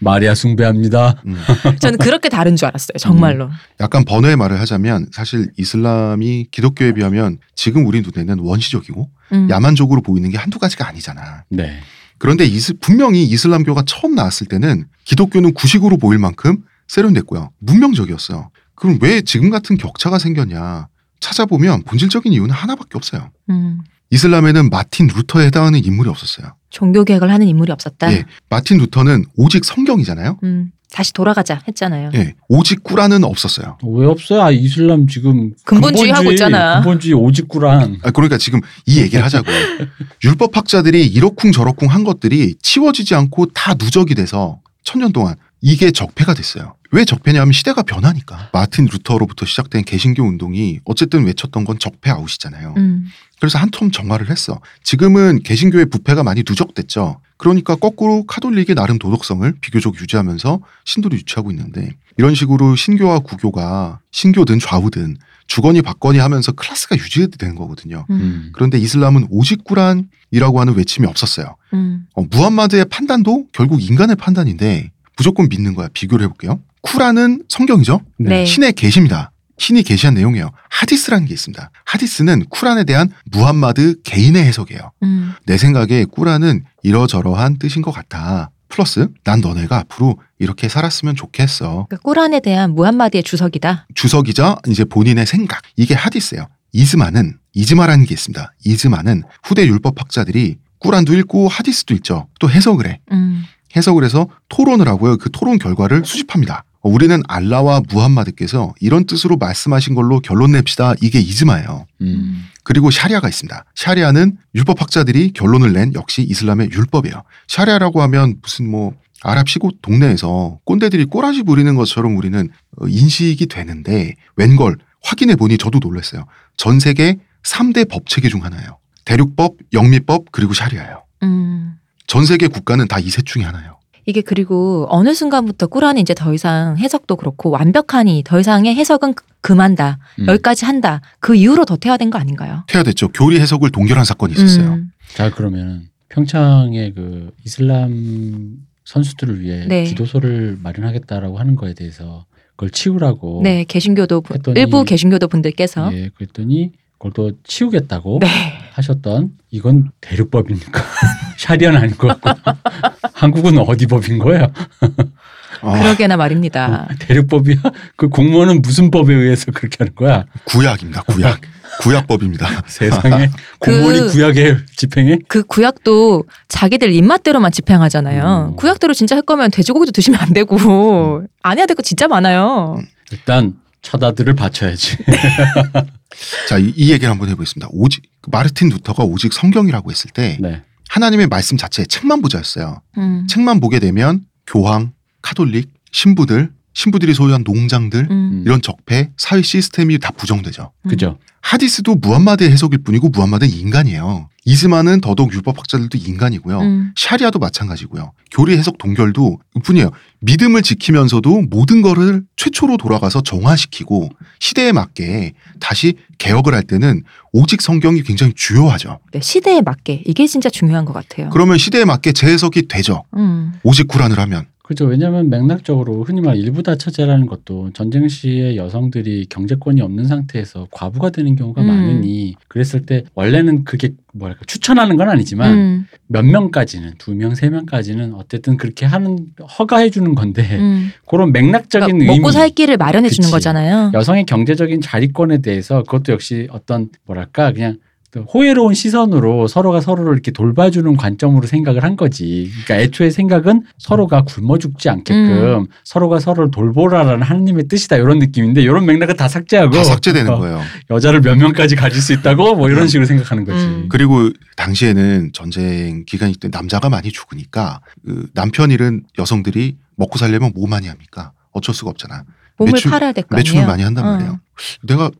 마리아 숭배합니다. 음. 저는 그렇게 다른 줄 알았어요. 정말로. 약간 번외의 말을 하자면 사실 이슬람이 기독교에 비하면 지금 우리 눈에는 원시적이고 음. 야만적으로 보이는 게 한두 가지가 아니잖아. 네. 그런데 이슬, 분명히 이슬람교가 처음 나왔을 때는 기독교는 구식으로 보일 만큼 세련됐고요. 문명적이었어요. 그럼 왜 지금 같은 격차가 생겼냐? 찾아보면 본질적인 이유는 하나밖에 없어요. 음. 이슬람에는 마틴 루터에 해당하는 인물이 없었어요. 종교 개혁을 하는 인물이 없었다. 예, 마틴 루터는 오직 성경이잖아요. 음. 다시 돌아가자 했잖아요. 예, 오직 꾸란은 없었어요. 왜 없어요? 아, 이슬람 지금 근본주의 하고 있잖아. 근본주의 오직 꾸란 아, 그러니까 지금 이 얘기를 하자고. 율법학자들이 이러쿵 저러쿵 한 것들이 치워지지 않고 다 누적이 돼서 천년 동안 이게 적폐가 됐어요. 왜 적폐냐면 시대가 변하니까. 마틴 루터로부터 시작된 개신교 운동이 어쨌든 외쳤던 건 적폐 아웃이잖아요. 음. 그래서 한텀 정화를 했어. 지금은 개신교의 부패가 많이 누적됐죠. 그러니까 거꾸로 카톨릭의 나름 도덕성을 비교적 유지하면서 신도를 유치하고 있는데 이런 식으로 신교와 구교가 신교든 좌우든 주거니 받거니 하면서 클래스가 유지되는 거거든요. 음. 음. 그런데 이슬람은 오직 꾸란이라고 하는 외침이 없었어요. 음. 어, 무함마드의 판단도 결국 인간의 판단인데 무조건 믿는 거야. 비교를 해볼게요. 쿠란은 성경이죠. 네. 신의 계시입니다. 신이 계시한 내용이에요. 하디스라는 게 있습니다. 하디스는 쿠란에 대한 무함마드 개인의 해석이에요. 음. 내 생각에 꾸란은 이러저러한 뜻인 것 같아. 플러스 난 너네가 앞으로 이렇게 살았으면 좋겠어. 그러니까 꾸란에 대한 무함마드의 주석이다. 주석이자 이제 본인의 생각 이게 하디스예요. 이즈마는 이즈마라는 게 있습니다. 이즈마는 후대 율법학자들이 꾸란도 읽고 하디스도 읽죠. 또 해석을 해. 음. 해석을 해서 토론을 하고요. 그 토론 결과를 수집합니다. 어, 우리는 알라와 무함마드께서 이런 뜻으로 말씀하신 걸로 결론 냅시다. 이게 이즈마예요. 음. 그리고 샤리아가 있습니다. 샤리아는 율법학자들이 결론을 낸 역시 이슬람의 율법이에요. 샤리아라고 하면 무슨 뭐 아랍 시골 동네에서 꼰대들이 꼬라지 부리는 것처럼 우리는 어, 인식이 되는데 웬걸 확인해 보니 저도 놀랐어요. 전 세계 3대 법 체계 중 하나예요. 대륙법, 영미법, 그리고 샤리아예요. 음. 전 세계 국가는 다 이 셋 중에 하나예요. 이게 그리고 어느 순간부터 꾸란이 이제 더 이상 해석도 그렇고 완벽하니 더 이상의 해석은 그- 금한다. 음. 여기까지 한다. 그 이후로 더 퇴화된 거 아닌가요? 퇴화됐죠. 교리 해석을 동결한 사건이 있었어요. 음. 자 그러면 평창에 그 이슬람 선수들을 위해 네. 기도소를 마련하겠다라고 하는 거에 대해서 그걸 치우라고 네, 개신교도 분- 했더니- 일부 개신교도 분들께서 예 그랬더니 그걸 또 치우겠다고 네. 하셨던 이건 대륙법입니까? 샤리아는 아닌 것 같고 한국은 어디 법인 거예요? 아, 그러게나 말입니다. 대륙법이야? 그 공무원은 무슨 법에 의해서 그렇게 하는 거야? 구약입니다. 구약. 구약법입니다. 세상에 공무원이 그- 구약에 집행해? 그 구약도 자기들 입맛대로만 집행하잖아요. 음. 구약대로 진짜 할 거면 돼지고기도 드시면 안 되고 안 해야 될 거 진짜 많아요. 일단 처다들을 바쳐야지. 자, 이, 이 얘기를 한번 해보겠습니다. 오직 마르틴 루터가 오직 성경이라고 했을 때 네. 하나님의 말씀 자체에 책만 보자였어요. 음. 책만 보게 되면 교황, 카톨릭, 신부들, 신부들이 소유한 농장들 음. 이런 적폐, 사회 시스템이 다 부정되죠. 그죠? 하디스도 무함마드의 해석일 뿐이고 무함마드는 인간이에요. 이즈마는 더더욱 율법학자들도 인간이고요. 음. 샤리아도 마찬가지고요. 교리 해석 동결도 뿐이에요. 믿음을 지키면서도 모든 거를 최초로 돌아가서 정화시키고 시대에 맞게 다시 개혁을 할 때는 오직 성경이 굉장히 주요하죠. 네, 시대에 맞게 이게 진짜 중요한 것 같아요. 그러면 시대에 맞게 재해석이 되죠. 음. 오직 구란을 하면. 그죠. 왜냐하면 맥락적으로 흔히 말 일부 다 처제라는 것도 전쟁 시에 여성들이 경제권이 없는 상태에서 과부가 되는 경우가 음. 많으니 그랬을 때 원래는 그게 뭐랄까 추천하는 건 아니지만 음. 몇 명까지는 두 명, 세 명까지는 어쨌든 그렇게 하는 허가해 주는 건데 음. 그런 맥락적인 그러니까 의미 먹고 살 길을 마련해 주는 그치. 거잖아요. 여성의 경제적인 자리권에 대해서 그것도 역시 어떤 뭐랄까 그냥 그 호혜로운 시선으로 서로가 서로를 이렇게 돌봐주는 관점으로 생각을 한 거지. 그러니까 애초에 생각은 서로가 굶어 죽지 않게끔 음. 서로가 서로를 돌보라라는 하나님의 뜻이다 이런 느낌인데 이런 맥락은 다 삭제하고 다 삭제되는 어, 거예요. 여자를 몇 명까지 가질 수 있다고 뭐 이런 식으로 생각하는 거지. 음. 그리고 당시에는 전쟁 기간이 때 남자가 많이 죽으니까 그 남편 잃은 여성들이 먹고 살려면 뭐 많이 합니까? 어쩔 수가 없잖아. 몸을 매출- 팔아야 될 거 아니에요. 매출을 많이 한단 어. 말이에요. 내가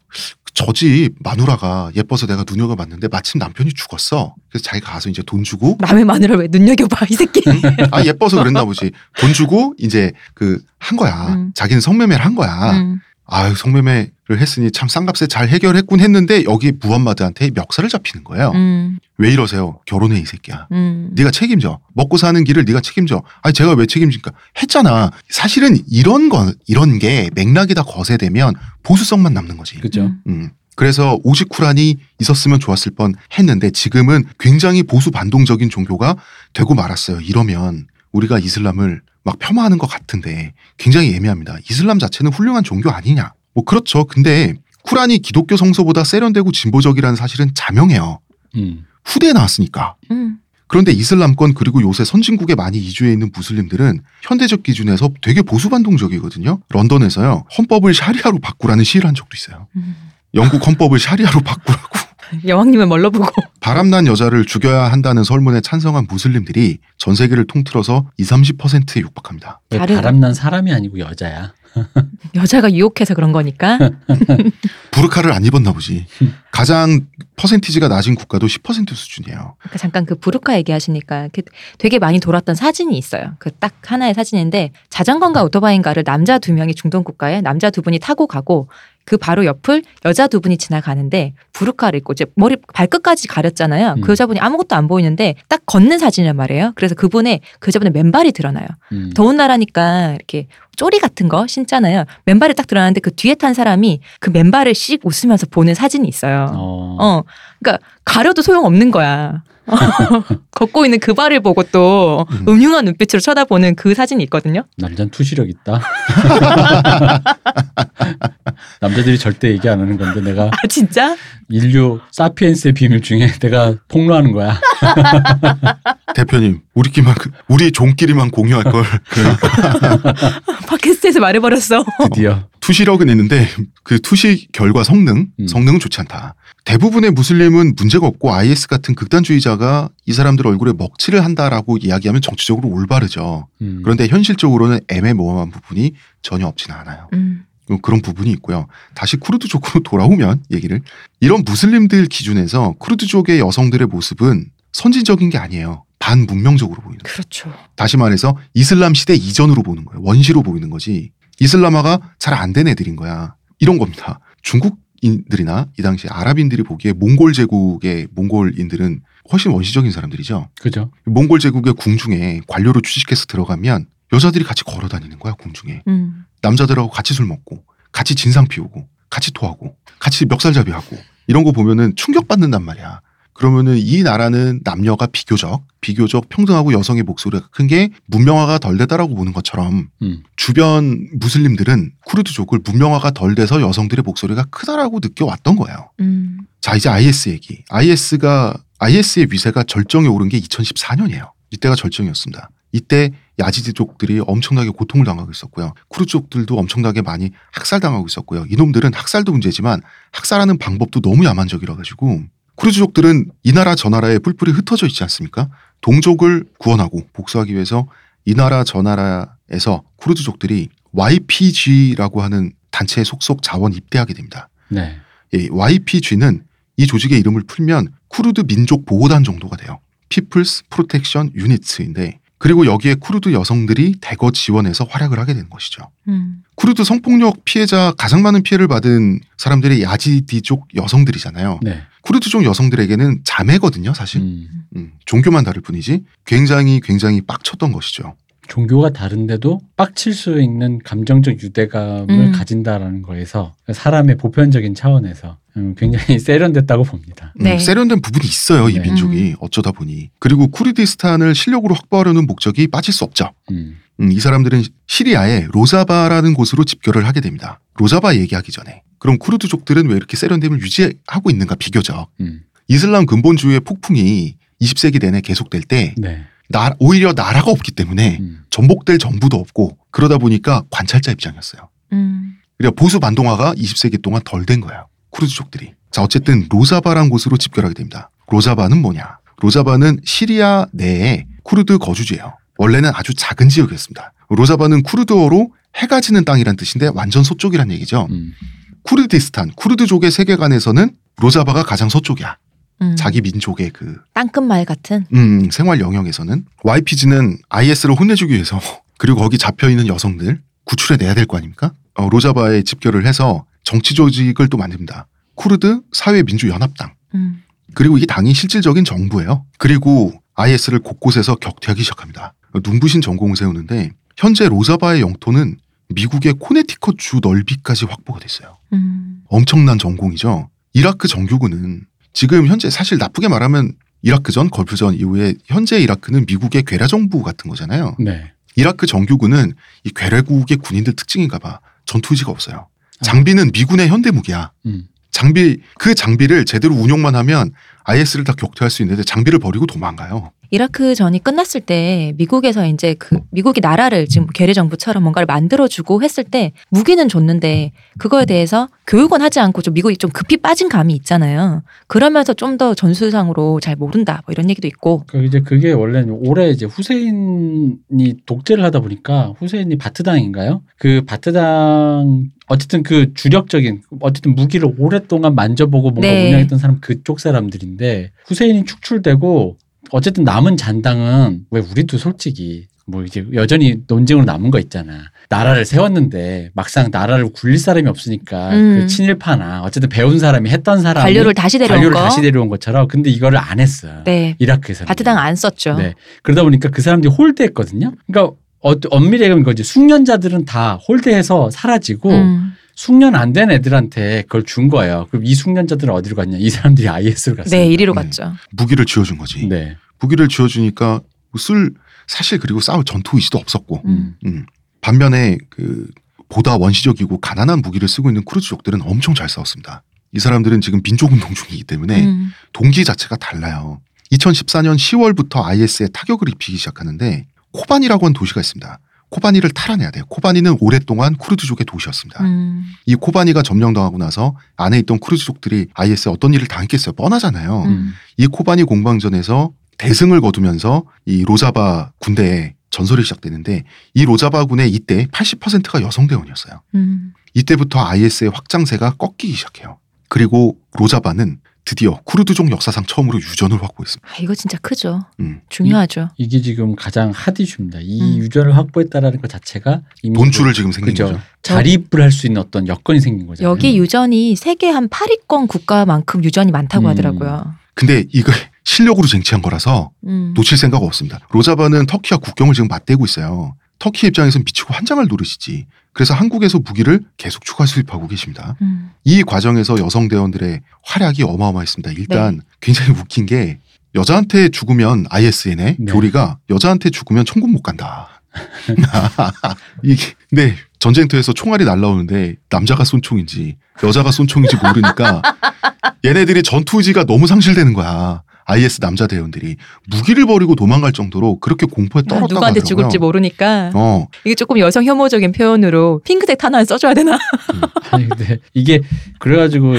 저 집 마누라가 예뻐서 내가 눈여겨봤는데 마침 남편이 죽었어. 그래서 자기가 가서 이제 돈 주고 남의 마누라 왜 눈여겨봐 이 새끼. 아 예뻐서 그랬나 보지. 돈 주고 이제 그 한 거야. 음. 자기는 성매매를 한 거야. 음. 아유 성매매를 했으니 참 싼값에 잘 해결했군 했는데 여기 무함마드한테 멱살을 잡히는 거예요. 음. 왜 이러세요? 결혼해 이 새끼야. 음. 네가 책임져. 먹고 사는 길을 네가 책임져. 아니 제가 왜 책임집니까? 했잖아. 사실은 이런 건 이런 게 맥락이 다 거세되면 보수성만 남는 거지. 그죠? 음. 음. 그래서 오직 쿠란이 있었으면 좋았을 뻔 했는데 지금은 굉장히 보수 반동적인 종교가 되고 말았어요. 이러면 우리가 이슬람을 막 폄하하는 것 같은데 굉장히 애매합니다. 이슬람 자체는 훌륭한 종교 아니냐? 뭐 그렇죠. 근데 쿠란이 기독교 성서보다 세련되고 진보적이라는 사실은 자명해요. 음. 후대에 나왔으니까. 음. 그런데 이슬람권 그리고 요새 선진국에 많이 이주해 있는 무슬림들은 현대적 기준에서 되게 보수 반동적이거든요. 런던에서요 헌법을 샤리아로 바꾸라는 시위를 한 적도 있어요. 음. 영국 헌법을 샤리아로 바꾸라고. 여왕님을 뭘로 보고. 바람난 여자를 죽여야 한다는 설문에 찬성한 무슬림들이 전 세계를 통틀어서 20, 30%에 육박합니다. 바람난 사람이 아니고 여자야. 여자가 유혹해서 그런 거니까. 부르카를 안 입었나 보지. 가장 퍼센티지가 낮은 국가도 10% 수준이에요. 아까 잠깐 그 부르카 얘기하시니까 그 되게 많이 돌았던 사진이 있어요. 그 딱 하나의 사진인데 자전거인가 오토바이인가를 남자 두 명이 중동 국가에 남자 두 분이 타고 가고 그 바로 옆을 여자 두 분이 지나가는데 부르카를 입고 이제 머리 발끝까지 가렸잖아요. 음. 그 여자분이 아무것도 안 보이는데 딱 걷는 사진이란 말이에요. 그래서 그분의 그 여자분의 맨발이 드러나요. 음. 더운 나라니까 이렇게 쪼리 같은 거 신잖아요. 맨발이 딱 드러나는데 그 뒤에 탄 사람이 그 맨발을 씩 웃으면서 보는 사진이 있어요. 어. 어, 그러니까 가려도 소용 없는 거야. 걷고 있는 그 발을 보고 또 음. 음흉한 눈빛으로 쳐다보는 그 사진이 있거든요. 남자는 투시력 있다. 남자들이 절대 얘기 안 하는 건데 내가 아 진짜? 인류 사피엔스의 비밀 중에 내가 폭로하는 거야. 대표님, 우리끼만 그- 우리 종끼리만 공유할 걸. 그러니까 팟캐스트에서 말해버렸어. 드디어. 투시력은 있는데 그 투시 결과 성능, 음. 성능은 좋지 않다. 대부분의 무슬림은 문제가 없고 IS 같은 극단주의자가 이 사람들 얼굴에 먹칠을 한다라고 이야기하면 정치적으로 올바르죠. 음. 그런데 현실적으로는 애매모호한 부분이 전혀 없지는 않아요. 음. 그런 부분이 있고요. 다시 쿠르드족으로 돌아오면 얘기를 이런 무슬림들 기준에서 쿠르드족의 여성들의 모습은 선진적인 게 아니에요. 반문명적으로 보이는. 거예요. 그렇죠. 다시 말해서 이슬람 시대 이전으로 보는 거예요. 원시로 보이는 거지. 이슬람화가 잘 안 된 애들인 거야. 이런 겁니다. 중국인들이나 이 당시 아랍인들이 보기에 몽골 제국의 몽골인들은 훨씬 원시적인 사람들이죠. 그죠. 몽골 제국의 궁중에 관료로 취직해서 들어가면 여자들이 같이 걸어 다니는 거야, 궁중에. 음. 남자들하고 같이 술 먹고, 같이 진상 피우고, 같이 토하고, 같이 멱살잡이 하고, 이런 거 보면은 충격받는단 말이야. 그러면은 이 나라는 남녀가 비교적, 비교적 평등하고 여성의 목소리가 큰 게 문명화가 덜 되다라고 보는 것처럼 음. 주변 무슬림들은 쿠르드족을 문명화가 덜 돼서 여성들의 목소리가 크다라고 느껴왔던 거예요. 음. 자, 이제 IS 얘기. IS가, IS의 위세가 절정에 오른 게 2014년이에요. 이때가 절정이었습니다. 이때 야지디족들이 엄청나게 고통을 당하고 있었고요. 쿠르족들도 엄청나게 많이 학살당하고 있었고요. 이놈들은 학살도 문제지만 학살하는 방법도 너무 야만적이라 가지고 쿠르족들은 이 나라 저 나라에 뿔뿔이 흩어져 있지 않습니까? 동족을 구원하고 복수하기 위해서 이 나라 저 나라에서 쿠르드족들이 YPG라고 하는 단체에 속속 자원 입대하게 됩니다. 네. 이 YPG는 이 조직의 이름을 풀면 쿠르드 민족 보호단 정도가 돼요. People's Protection Unit인데 그리고 여기에 쿠르드 여성들이 대거 지원해서 활약을 하게 되는 것이죠. 음. 쿠르드 성폭력 피해자 가장 많은 피해를 받은 사람들이 야지디족 여성들이잖아요. 네. 쿠르드족 여성들에게는 자매거든요, 사실. 음. 음, 종교만 다를 뿐이지 굉장히 굉장히 빡쳤던 것이죠. 종교가 다른데도 빡칠 수 있는 감정적 유대감을 음. 가진다라는 거에서 사람의 보편적인 차원에서 음, 굉장히 세련됐다고 봅니다. 음, 네. 세련된 부분이 있어요, 이 네. 민족이 어쩌다 보니. 그리고 쿠르디스탄을 실력으로 확보하려는 목적이 빠질 수 없죠. 음. 음, 이 사람들은 시리아의 로자바라는 곳으로 집결을 하게 됩니다. 로자바 얘기하기 전에. 그럼 쿠르드족들은 왜 이렇게 세련됨을 유지하고 있는가 비교적. 음. 이슬람 근본주의의 폭풍이 20세기 내내 계속될 때 네. 나, 오히려 나라가 없기 때문에 음. 전복될 정부도 없고 그러다 보니까 관찰자 입장이었어요. 음. 그러니까 보수 반동화가 20세기 동안 덜 된 거예요. 쿠르드족들이. 자, 어쨌든 로자바란 곳으로 집결하게 됩니다. 로자바는 뭐냐? 로자바는 시리아 내에 쿠르드 거주지예요. 원래는 아주 작은 지역이었습니다. 로자바는 쿠르드어로 해가 지는 땅이란 뜻인데 완전 서쪽이란 얘기죠. 음. 쿠르디스탄, 쿠르드족의 세계관에서는 로자바가 가장 서쪽이야. 음. 자기 민족의 그 땅끝말 같은. 음, 생활 영역에서는 YPG는 IS를 혼내주기 위해서 그리고 거기 잡혀 있는 여성들 구출해 내야 될 거 아닙니까? 어, 로자바에 집결을 해서 정치 조직을 또 만듭니다. 쿠르드 사회민주연합당. 음. 그리고 이게 당이 실질적인 정부예요. 그리고 IS를 곳곳에서 격퇴하기 시작합니다. 눈부신 전공을 세우는데 현재 로자바의 영토는 미국의 코네티컷 주 넓이까지 확보가 됐어요. 음. 엄청난 전공이죠. 이라크 정규군은 지금 현재 사실 나쁘게 말하면 이라크전, 걸프전 이후에 현재 이라크는 미국의 괴뢰 정부 같은 거잖아요. 네. 이라크 정규군은 이 괴뢰국의 군인들 특징인가 봐. 전투 의지가 없어요. 아. 장비는 미군의 현대 무기야. 음. 장비 그 장비를 제대로 운용만 하면 IS를 다 격퇴할 수 있는데 장비를 버리고 도망가요. 이라크 전이 끝났을 때 미국에서 이제 그 미국이 나라를 지금 괴뢰 정부처럼 뭔가를 만들어주고 했을 때 무기는 줬는데 그거에 대해서 교육은 하지 않고 좀 미국이 좀 급히 빠진 감이 있잖아요. 그러면서 좀 더 전술상으로 잘 모른다 뭐 이런 얘기도 있고. 그러니까 이제 그게 원래 올해 이제 후세인이 독재를 하다 보니까 후세인이 바트당인가요? 그 바트당 어쨌든 그 주력적인 어쨌든 무기를 오랫동안 만져보고 뭔가 네. 운영했던 사람 그쪽 사람들인데 후세인이 축출되고 어쨌든 남은 잔당은 왜 우리도 솔직히 뭐 이제 여전히 논쟁으로 남은 거 있잖아. 나라를 세웠는데 막상 나라를 굴릴 사람이 없으니까 음. 그 친일파나 어쨌든 배운 사람이 했던 사람이 관료를 다시 데려온 관료를 거. 다시 데려온 것처럼 근데 이거를 안 했어. 네. 이라크에서 바트당 안 썼죠. 네. 그러다 보니까 그 사람들이 홀대했거든요. 그러니까 어, 엄밀히 얘기하면 이거지. 숙련자들은 다 홀대해서 사라지고 음. 숙련 안 된 애들한테 그걸 준 거예요. 그럼 이 숙련자들은 어디로 갔냐? 이 사람들이 IS로 갔어요. 네, 이리로 네. 갔죠. 무기를 쥐어준 거지. 네. 무기를 쥐어주니까 쓸 사실 그리고 싸울 전투 의지도 없었고 음. 음. 반면에 그 보다 원시적이고 가난한 무기를 쓰고 있는 크루즈족들은 엄청 잘 싸웠습니다. 이 사람들은 지금 민족운동 중이기 때문에 음. 동기 자체가 달라요. 2014년 10월부터 IS에 타격을 입히기 시작하는데 코바니라고 하는 도시가 있습니다. 코바니를 탈환해야 돼요. 코바니는 오랫동안 쿠르드족의 도시였습니다. 음. 이 코바니가 점령당하고 나서 안에 있던 쿠르드족들이 IS에 어떤 일을 당했겠어요. 뻔하잖아요. 음. 이 코바니 공방전에서 대승을 거두면서 이 로자바 군대에 전설이 시작되는데 이 로자바 군의 이때 80%가 여성 대원이었어요. 음. 이때부터 IS의 확장세가 꺾이기 시작해요. 그리고 로자바는 드디어 쿠르드족 역사상 처음으로 유전을 확보했습니다. 아, 이거 진짜 크죠. 음. 중요하죠. 이 게 지금 가장 hot issue입니다. 이 음. 유전을 확보했다라는 것 자체가 이미 돈줄을 지금 생긴 그죠. 거죠. 자립을 할 수 있는 어떤 여건이 생긴 거잖아요. 여기 유전이 세계 한 8위권 국가만큼 유전이 많다고 음. 하더라고요. 근데 이거 실력으로 쟁취한 거라서 음. 놓칠 생각 없습니다. 로자바는 터키와 국경을 지금 맞대고 있어요. 터키 입장에선 미치고 환장할 노릇이지. 그래서 한국에서 무기를 계속 추가 수입하고 계십니다. 음. 이 과정에서 여성 대원들의 활약이 어마어마했습니다. 일단 네. 굉장히 웃긴 게 여자한테 죽으면 ISN의 네. 교리가 여자한테 죽으면 천국 못 간다. 이게 네 전쟁터에서 총알이 날라오는데 남자가 쏜 총인지 여자가 쏜 총인지 모르니까 얘네들이 전투 의지가 너무 상실되는 거야. IS 남자 대원들이 무기를 버리고 도망갈 정도로 그렇게 공포에 아, 떨었다고 누구한테 하더라고요. 죽을지 모르니까 어, 이게 조금 여성 혐오적인 표현으로 핑크색 탄환 써줘야 되나? 아니 근데 이게 그래가지고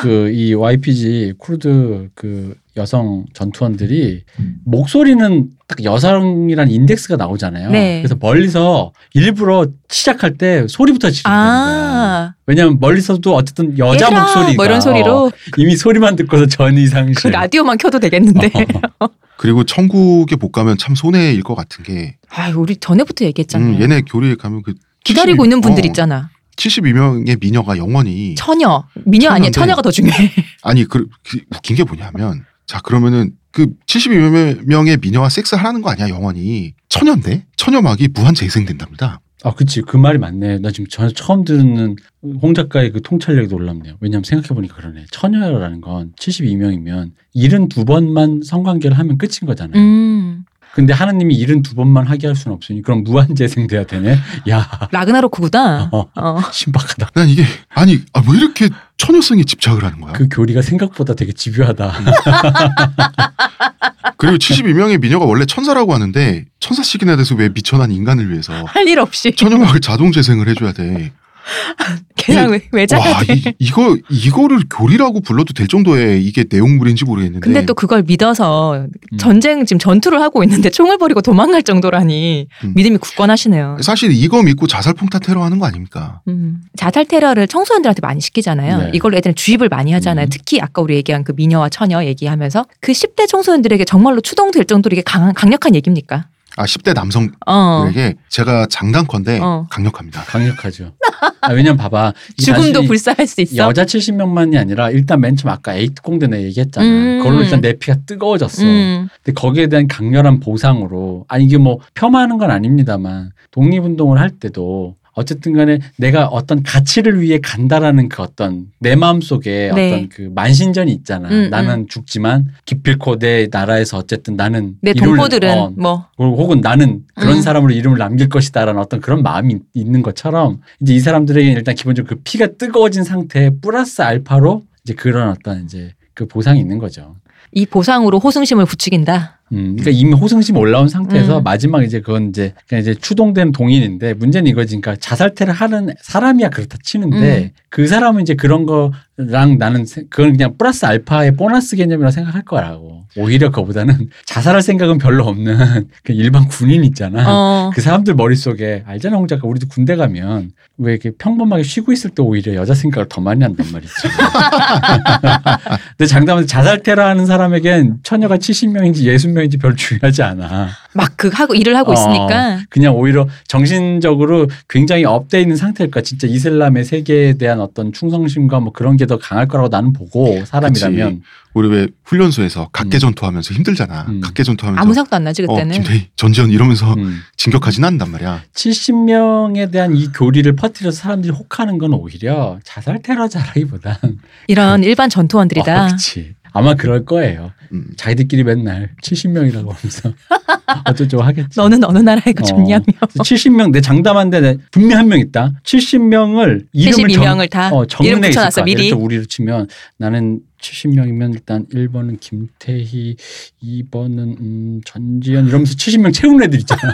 그 이 YPG 쿠르드 그 여성 전투원들이 목소리는 딱 여성이란 인덱스가 나오잖아요. 네. 그래서 멀리서 일부러 시작할 때 소리부터 지르는 거야. 아, 왜냐면 멀리서도 어쨌든 여자 얘들아, 목소리가 뭐 이런 소리로 어, 이미 소리만 듣고서 전이 그 상실. 라디오만 켜도 되겠는데. 그리고 천국에 못 가면 참 손해일 것 같은 게 아, 우리 전에부터 얘기했잖아요. 음, 얘네 교리에 가면 그 기다리고 72 있는 분들 어, 있잖아. 72명의 미녀가 영원히 처녀, 미녀 아니야. 처녀가 더 중요해. 아니 그, 그 웃긴 게 뭐냐면 자 그러면은 그 72명의 미녀와 섹스하라는 거 아니야 영원히 처녀인데 처녀막이 무한 재생된답니다. 아, 그치. 그 말이 맞네. 나 지금 저 처음 듣는 홍 작가의 그 통찰력이 놀랍네요. 왜냐면 생각해보니까 그러네. 처녀라는 건 72명이면 72번만 성관계를 하면 끝인 거잖아요. 음, 근데 하나님이 72번만 하게 할 수는 없으니 그럼 무한 재생돼야 되네? 야, 라그나로크구나. 어, 어. 신박하다. 난 이게 아니 아, 왜 이렇게 처녀성에 집착을 하는 거야? 그 교리가 생각보다 되게 집요하다. 그리고 72명의 미녀가 원래 천사라고 하는데 천사씩이나 돼서 왜 미천한 인간을 위해서 할 일 없이 처녀막을 자동 재생을 해줘야 돼. 그냥 자야 와 돼? 이, 이거 이거를 교리라고 불러도 될 정도의 이게 내용물인지 모르겠는데. 근데 또 그걸 믿어서 음. 전쟁 지금 전투를 하고 있는데 총을 버리고 도망갈 정도라니 음. 믿음이 굳건하시네요. 사실 이거 믿고 자살 폭탄 테러 하는 거 아닙니까? 음. 자살 테러를 청소년들한테 많이 시키잖아요. 네. 이걸로 애들은 주입을 많이 하잖아요. 음. 특히 아까 우리 얘기한 그 미녀와 처녀 얘기하면서 그 10대 청소년들에게 정말로 추동될 정도로 이게 강, 강력한 얘기입니까? 아 10대 남성들에게 어. 제가 장담컨대 어. 강력합니다. 강력하죠. 아, 왜냐면 봐봐. 이 죽음도 불사할 수 있어. 여자 70명만이 아니라 일단 맨 처음 아까 에이트 공대 내 얘기했잖아. 음. 그걸로 일단 내 피가 뜨거워졌어. 음. 근데 거기에 대한 강렬한 보상으로 아니 이게 뭐 폄하하는 건 아닙니다만 독립운동을 할 때도 어쨌든 간에 내가 어떤 가치를 위해 간다라는 그 어떤 내 마음속에 네. 어떤 그 만신전이 있잖아. 음, 나는 죽지만 기필코 내 나라에서 어쨌든 나는 내 이름을- 동포들은 어, 뭐 혹은 나는 그런 음. 사람으로 이름을 남길 것이다라는 어떤 그런 마음이 있는 것처럼 이제 이 사람들에게 일단 기본적으로 그 피가 뜨거워진 상태에 플러스 알파로 이제 그런 어떤 이제 그 보상이 있는 거죠. 이 보상으로 호승심을 부추긴다. 음, 그러니까 이미 호승심 올라온 상태에서 음. 마지막 이제 그건 이제 그냥 이제 추동된 동인인데 문제는 이거지. 그러니까 자살태를 하는 사람이야 그렇다 치는데 음. 그 사람은 이제 그런 거 랑 나는 세- 그건 그냥 플러스 알파의 보너스 개념이라 생각할 거라고. 오히려 그거보다는 자살할 생각은 별로 없는 그 일반 군인 있잖아. 어. 그 사람들 머릿속에 알잖아 홍 작가 우리도 군대 가면 왜 이렇게 평범하게 쉬고 있을 때 오히려 여자 생각을 더 많이 한단 말이지. 근데 장담하면 자살 테러 하는 사람에겐 처녀가 70명인지 60명인지 별로 중요하지 않아. 막 그 하고 일을 하고 어. 있으니까 그냥 오히려 정신적으로 굉장히 up돼 있는 상태일까 진짜 이슬람의 세계에 대한 어떤 충성심과 뭐 그런 게 더 강할 거라고 나는 보고 사람이라면 우리 왜 훈련소에서 각개 전투하면서 힘들잖아. 음. 각개 전투하면서 아무 생각도 안 나지 그때는. 어, 김태희 전지현 이러면서 음. 진격하진 않는단 말이야. 70명에 대한 이 교리를 퍼뜨려서 사람들이 혹하는 건 오히려 자살 테러자라기보단 이런 일반 전투원들이다. 어, 그치. 아마 그럴 거예요. 음. 자기들끼리 맨날 70명이라고 하면서 어쩌고 하겠지. 너는 어느 나라에가 어. 좋냐며. 70명 내 장담한데 내 분명 한 명 있다. 70명을 이름을 72명을 다 어, 이름 정문에 있을 붙여놨어 거 아니야. 미리. 우리로 치면 나는 70명이면 일단 1번은 김태희, 2번은 음, 전지현 이러면서 70명 채우는 애들 있잖아.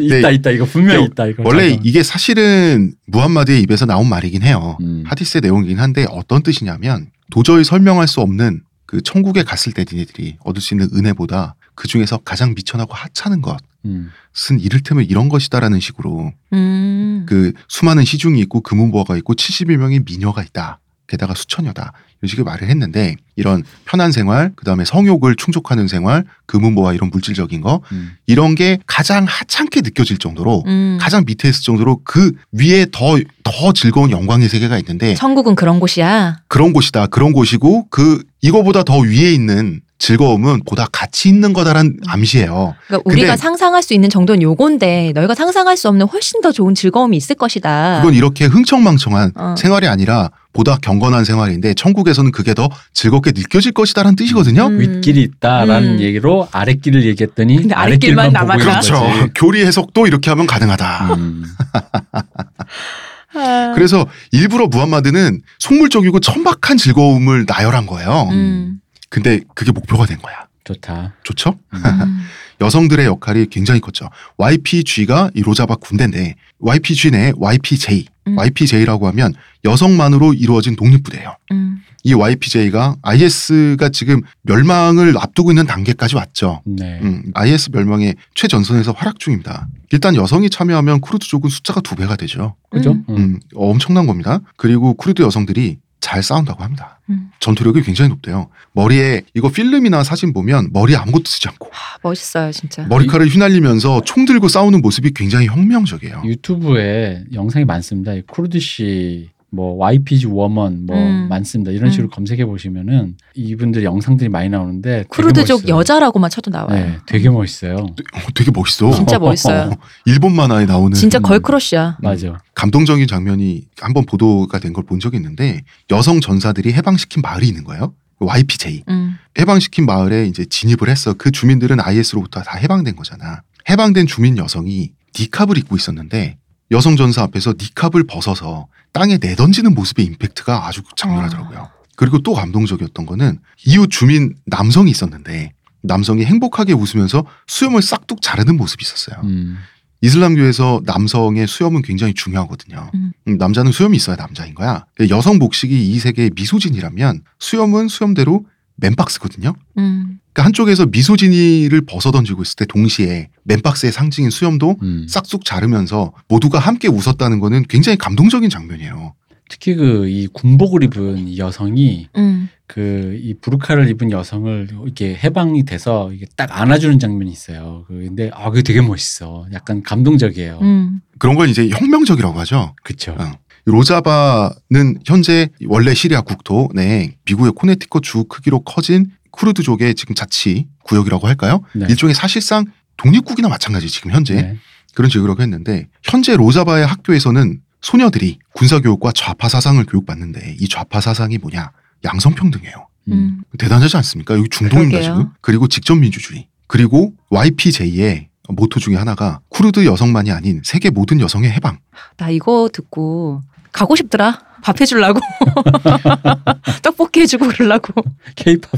있다 네. 있다 이거 분명히 네, 있다 이거. 원래 잠깐만. 이게 사실은 무함마드의 입에서 나온 말이긴 해요. 음. 하디스의 내용이긴 한데 어떤 뜻이냐면 도저히 설명할 수 없는 그 천국에 갔을 때 니네들이 얻을 수 있는 은혜보다 그 중에서 가장 미천하고 하찮은 것은 음. 이를테면 이런 것이다라는 식으로 음. 그 수많은 시중이 있고 금은보화가 있고 71명의 미녀가 있다. 게다가 수천여다. 이런 식의 말을 했는데 이런 편한 생활, 그 다음에 성욕을 충족하는 생활, 금은보화 이런 물질적인 거 음. 이런 게 가장 하찮게 느껴질 정도로 음. 가장 밑에 있을 정도로 그 위에 더, 더 즐거운 영광의 세계가 있는데 천국은 그런 곳이야. 그런 곳이다. 그런 곳이고 그 이거보다 더 위에 있는 즐거움은 보다 가치 있는 거다란 암시예요. 그러니까 우리가 근데- 상상할 수 있는 정도는 요건데 너희가 상상할 수 없는 훨씬 더 좋은 즐거움이 있을 것이다. 그건 이렇게 흥청망청한 어. 생활이 아니라 보다 경건한 생활인데 천국에서는 그게 더 즐겁게 느껴질 것이다라는 뜻이거든요. 음. 윗길이 있다라는 음. 얘기로 아랫길을 얘기했더니 근데 아랫길만 남았다. 그렇죠. 거지. 교리 해석도 이렇게 하면 가능하다. 음. 아. 그래서 일부러 무함마드는 속물적이고 천박한 즐거움을 나열한 거예요. 음. 근데 그게 목표가 된 거야. 좋다. 좋죠? 음. 여성들의 역할이 굉장히 컸죠. YPG가 이 로자박 군대인데 YPG 내 YPJ, 음. YPJ라고 하면 여성만으로 이루어진 독립부대예요. 음. 이 YPJ가 IS가 지금 멸망을 앞두고 있는 단계까지 왔죠. 네. 음, IS 멸망의 최전선에서 활약 중입니다. 일단 여성이 참여하면 쿠르드족은 숫자가 두 배가 되죠. 그죠? 음. 음. 음, 엄청난 겁니다. 그리고 쿠르드 여성들이 잘 싸운다고 합니다. 음. 전투력이 굉장히 높대요. 머리에 이거 필름이나 사진 보면 머리에 아무것도 쓰지 않고 아, 멋있어요 진짜. 머리카락을 휘날리면서 총 들고 싸우는 모습이 굉장히 혁명적이에요. 유튜브에 영상이 많습니다. 이 쿠르드시 뭐 YPG woman 뭐 음. 많습니다. 이런 식으로 음. 검색해 보시면은 이분들 영상들이 많이 나오는데 멋있어요. 여자라고만 쳐도 나와요. 네, 되게 멋있어요. 어, 되게 멋있어. 진짜 멋있어요. 어, 일본 만화에 나오는 진짜 음. girl crush야. 맞아. 감동적인 장면이 한번 보도가 된 걸 본 적이 있는데 여성 전사들이 해방시킨 마을이 있는 거예요. YPJ. 음. 해방시킨 마을에 이제 진입을 했어. 그 주민들은 IS로부터 다 해방된 거잖아. 해방된 주민 여성이 니캅을 입고 있었는데 여성 전사 앞에서 니캅을 벗어서 땅에 내던지는 모습의 임팩트가 아주 장렬하더라고요. 그리고 또 감동적이었던 거는 이웃 주민 남성이 있었는데 남성이 행복하게 웃으면서 수염을 싹둑 자르는 모습이 있었어요. 음. 이슬람교에서 남성의 수염은 굉장히 중요하거든요. 음. 음, 남자는 수염이 있어야 남자인 거야. 여성 복식이 이 세계의 미소진이라면 수염은 수염대로 맨박스거든요. 음. 그러니까 한쪽에서 미소진이를 벗어던지고 있을 때 동시에 맨박스의 상징인 수염도 음. 싹둑 자르면서 모두가 함께 웃었다는 거는 굉장히 감동적인 장면이에요. 특히 그 이 군복을 입은 이 여성이 음. 그이 부르카를 입은 여성을 이렇게 해방이 돼서 이게 딱 안아주는 장면이 있어요. 그 근데 아 그게 되게 멋있어. 약간 감동적이에요. 음. 그런 걸 이제 혁명적이라고 하죠. 그렇죠. 어. 로자바는 현재 원래 시리아 국토 내 미국의 코네티컷 주 크기로 커진 쿠르드족의 지금 자치 구역이라고 할까요? 네. 일종의 사실상 독립국이나 마찬가지 지금 현재 네. 그런 식으로 했는데 현재 로자바의 학교에서는 소녀들이 군사교육과 좌파 사상을 교육받는데 이 좌파 사상이 뭐냐 양성평등이에요. 음. 대단하지 않습니까? 여기 중동인가 그러게요. 지금? 그리고 직접 민주주의 그리고 YPJ의 모토 중에 하나가 쿠르드 여성만이 아닌 세계 모든 여성의 해방. 나 이거 듣고 가고 싶더라. 밥 해주려고. 떡볶이 해주고 그러려고. 케이팝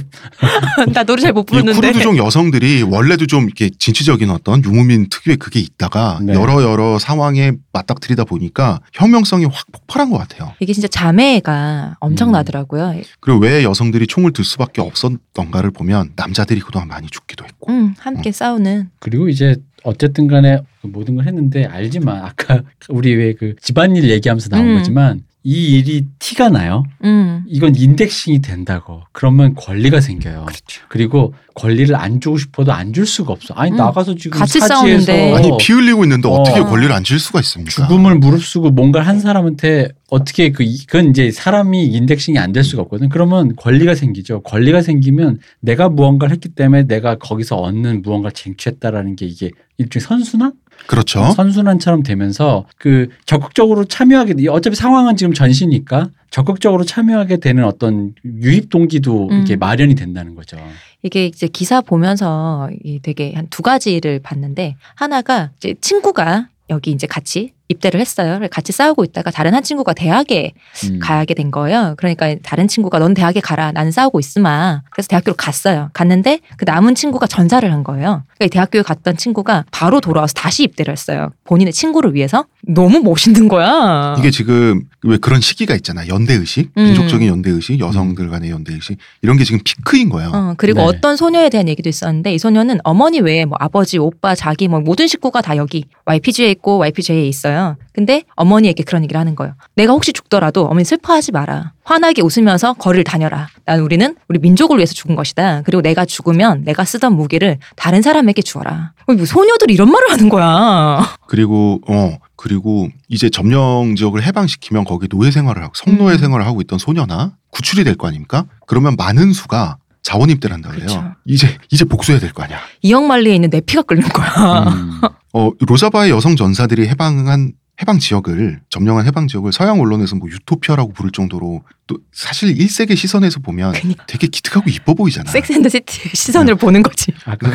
나 노래 잘못이 부르는데. 쿠르드족 여성들이 원래도 좀 이렇게 진취적인 어떤 유무민 특유의 그게 있다가 네. 여러 여러 상황에 맞닥뜨리다 보니까 혁명성이 확 폭발한 것 같아요. 이게 진짜 자매가 엄청나더라고요. 그리고 왜 여성들이 총을 들 수밖에 없었던가를 보면 남자들이 그동안 많이 죽기도 했고 음, 함께 싸우는. 그리고 이제 어쨌든 간에 그 모든 걸 했는데 알지만 아까 우리 왜 그 집안일 얘기하면서 나온 음. 거지만 이 일이 티가 나요. 음. 이건 인덱싱이 된다고. 그러면 권리가 생겨요. 그렇죠. 그리고 권리를 안 주고 싶어도 안 줄 수가 없어. 아니 음. 나가서 지금 같이 사지에서 싸우는데. 아니 피 흘리고 있는데 어. 떻게 어. 권리를 안 줄 수가 있습니까? 죽음을 무릅쓰고 뭔가를 한 사람한테 어떻게 그 이- 그건 이제 사람이 인덱싱이 안 될 수가 없거든. 그러면 권리가 생기죠. 권리가 생기면 내가 무언가를 했기 때문에 내가 거기서 얻는 무언가를 쟁취했다라는 게 이게 일종의 선순환? 그렇죠. 선순환처럼 되면서 그 적극적으로 참여하게 어차피 상황은 지금 전시니까 적극적으로 참여하게 되는 어떤 유입 동기도 음. 이게 마련이 된다는 거죠. 이게 이제 기사 보면서 이 되게 한 두 가지를 봤는데 하나가 이제 친구가 여기 이제 같이 입대를 했어요. 같이 싸우고 있다가 다른 한 친구가 대학에 음. 가게 된 거예요. 그러니까 다른 친구가 넌 대학에 가라. 나는 싸우고 있으마. 그래서 대학교로 갔어요. 갔는데 그 남은 친구가 전사를 한 거예요. 그러니까 이 대학교에 갔던 친구가 바로 돌아와서 다시 입대를 했어요. 본인의 친구를 위해서. 너무 멋있는 거야. 이게 지금 왜 그런 시기가 있잖아. 연대 의식, 음. 민족적인 연대 의식, 여성들 간의 연대 의식 이런 게 지금 피크인 거예요. 어, 그리고 네. 어떤 소녀에 대한 얘기도 있었는데 이 소녀는 어머니 외에 뭐 아버지, 오빠, 자기 뭐 모든 식구가 다 여기 YPG에 있고 YPJ에 있어요. 근데 어머니에게 그런 얘기를 하는 거예요. 내가 혹시 죽더라도 어머니 슬퍼하지 마라. 환하게 웃으면서 거리를 다녀라. 난 우리는 우리 민족을 위해서 죽은 것이다. 그리고 내가 죽으면 내가 쓰던 무기를 다른 사람에게 주어라. 어, 뭐 소녀들이 이런 말을 하는 거야. 그리고 어 그리고 이제 점령 지역을 해방시키면 거기 노예 생활을 하고 성노예 음. 생활을 하고 있던 소녀나 구출이 될 거 아닙니까? 그러면 많은 수가 자원 입대를 한다 그래요. 그렇죠. 이제 이제 복수해야 될 거 아니야. 이역만리에 있는 내 피가 끓는 거야. 음. 어 로자바의 여성 전사들이 해방한 해방 지역을 점령한 해방 지역을 서양 언론에서 뭐 유토피아라고 부를 정도로 또 사실 일세계 시선에서 보면 그니까 되게 기특하고 이뻐 보이잖아. Sex and the City 시선으로 보는 거지. 아, 그거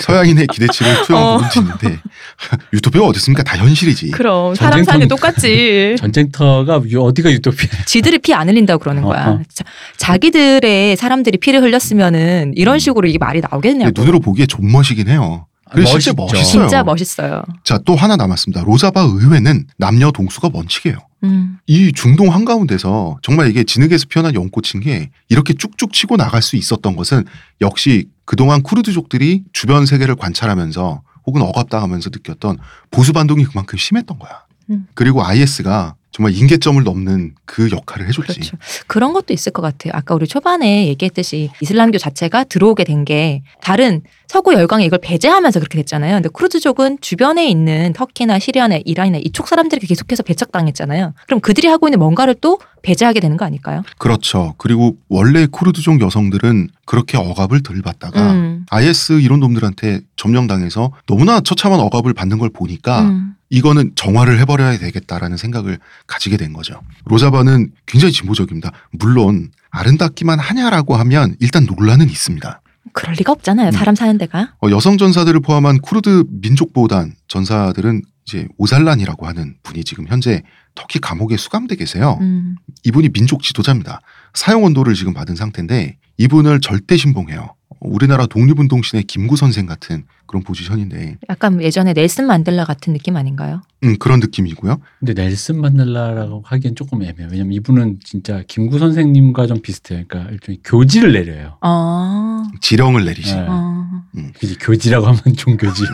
서양인의 기대치를 투영 어. 부른 짓인데 유토피아가 어디 있습니까? 다 현실이지. 그럼 사람 사는 게 똑같지. 전쟁터가 유- 어디가 유토피아? 지들이 피 안 흘린다고 그러는 거야. 어허. 자, 자기들의 사람들이 피를 흘렸으면은 이런 식으로 이게 말이 나오겠냐고. 눈으로 보기에 존멋이긴 해요. 멋있죠. 멋있어요. 진짜 멋있어요. 자, 또 하나 남았습니다. 로자바 의회는 남녀 동수가 원칙이에요. 음. 이 중동 한가운데서 정말 이게 진흙에서 피어난 연꽃인 게 이렇게 쭉쭉 치고 나갈 수 있었던 것은 역시 그동안 쿠르드족들이 주변 세계를 관찰하면서 혹은 억압당하면서 느꼈던 보수 반동이 그만큼 심했던 거야. 음. 그리고 IS가 정말 인계점을 넘는 그 역할을 해줬지. 그렇죠. 그런 것도 있을 것 같아요. 아까 우리 초반에 얘기했듯이 이슬람교 자체가 들어오게 된 게 다른 서구 열강이 이걸 배제하면서 그렇게 됐잖아요. 근데 쿠르드족은 주변에 있는 터키나 시리아나 이란이나 이쪽 사람들이 계속해서 배척당했잖아요. 그럼 그들이 하고 있는 뭔가를 또 배제하게 되는 거 아닐까요? 그렇죠. 그리고 원래 쿠르드족 여성들은 그렇게 억압을 덜 받다가 음. IS 이런 놈들한테 점령당해서 너무나 처참한 억압을 받는 걸 보니까 음. 이거는 정화를 해버려야 되겠다라는 생각을 가지게 된 거죠. 로자바는 굉장히 진보적입니다. 물론 아름답기만 하냐라고 하면 일단 논란은 있습니다. 그럴 리가 없잖아요. 음. 사람 사는 데가. 어, 여성 전사들을 포함한 쿠르드 민족보단 전사들은 이제 오살란이라고 하는 분이 지금 현재 터키 감옥에 수감돼 계세요. 음. 이분이 민족 지도자입니다. 사형 원도를 지금 받은 상태인데 이분을 절대 신봉해요. 우리나라 독립운동신의 김구 선생 같은 그런 포지션인데 약간 예전에 넬슨 만델라 같은 느낌 아닌가요? 음, 그런 느낌이고요. 근데 넬슨 만델라라고 하기엔 조금 애매해요. 왜냐면 이분은 진짜 김구 선생님과 좀 비슷해요. 그러니까 일종의 교지를 내려요. 아. 지령을 내리시. 네. 아. 그지 교지라고 하면 종교지.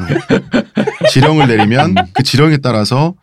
지령을 내리면 그 지령에 따라서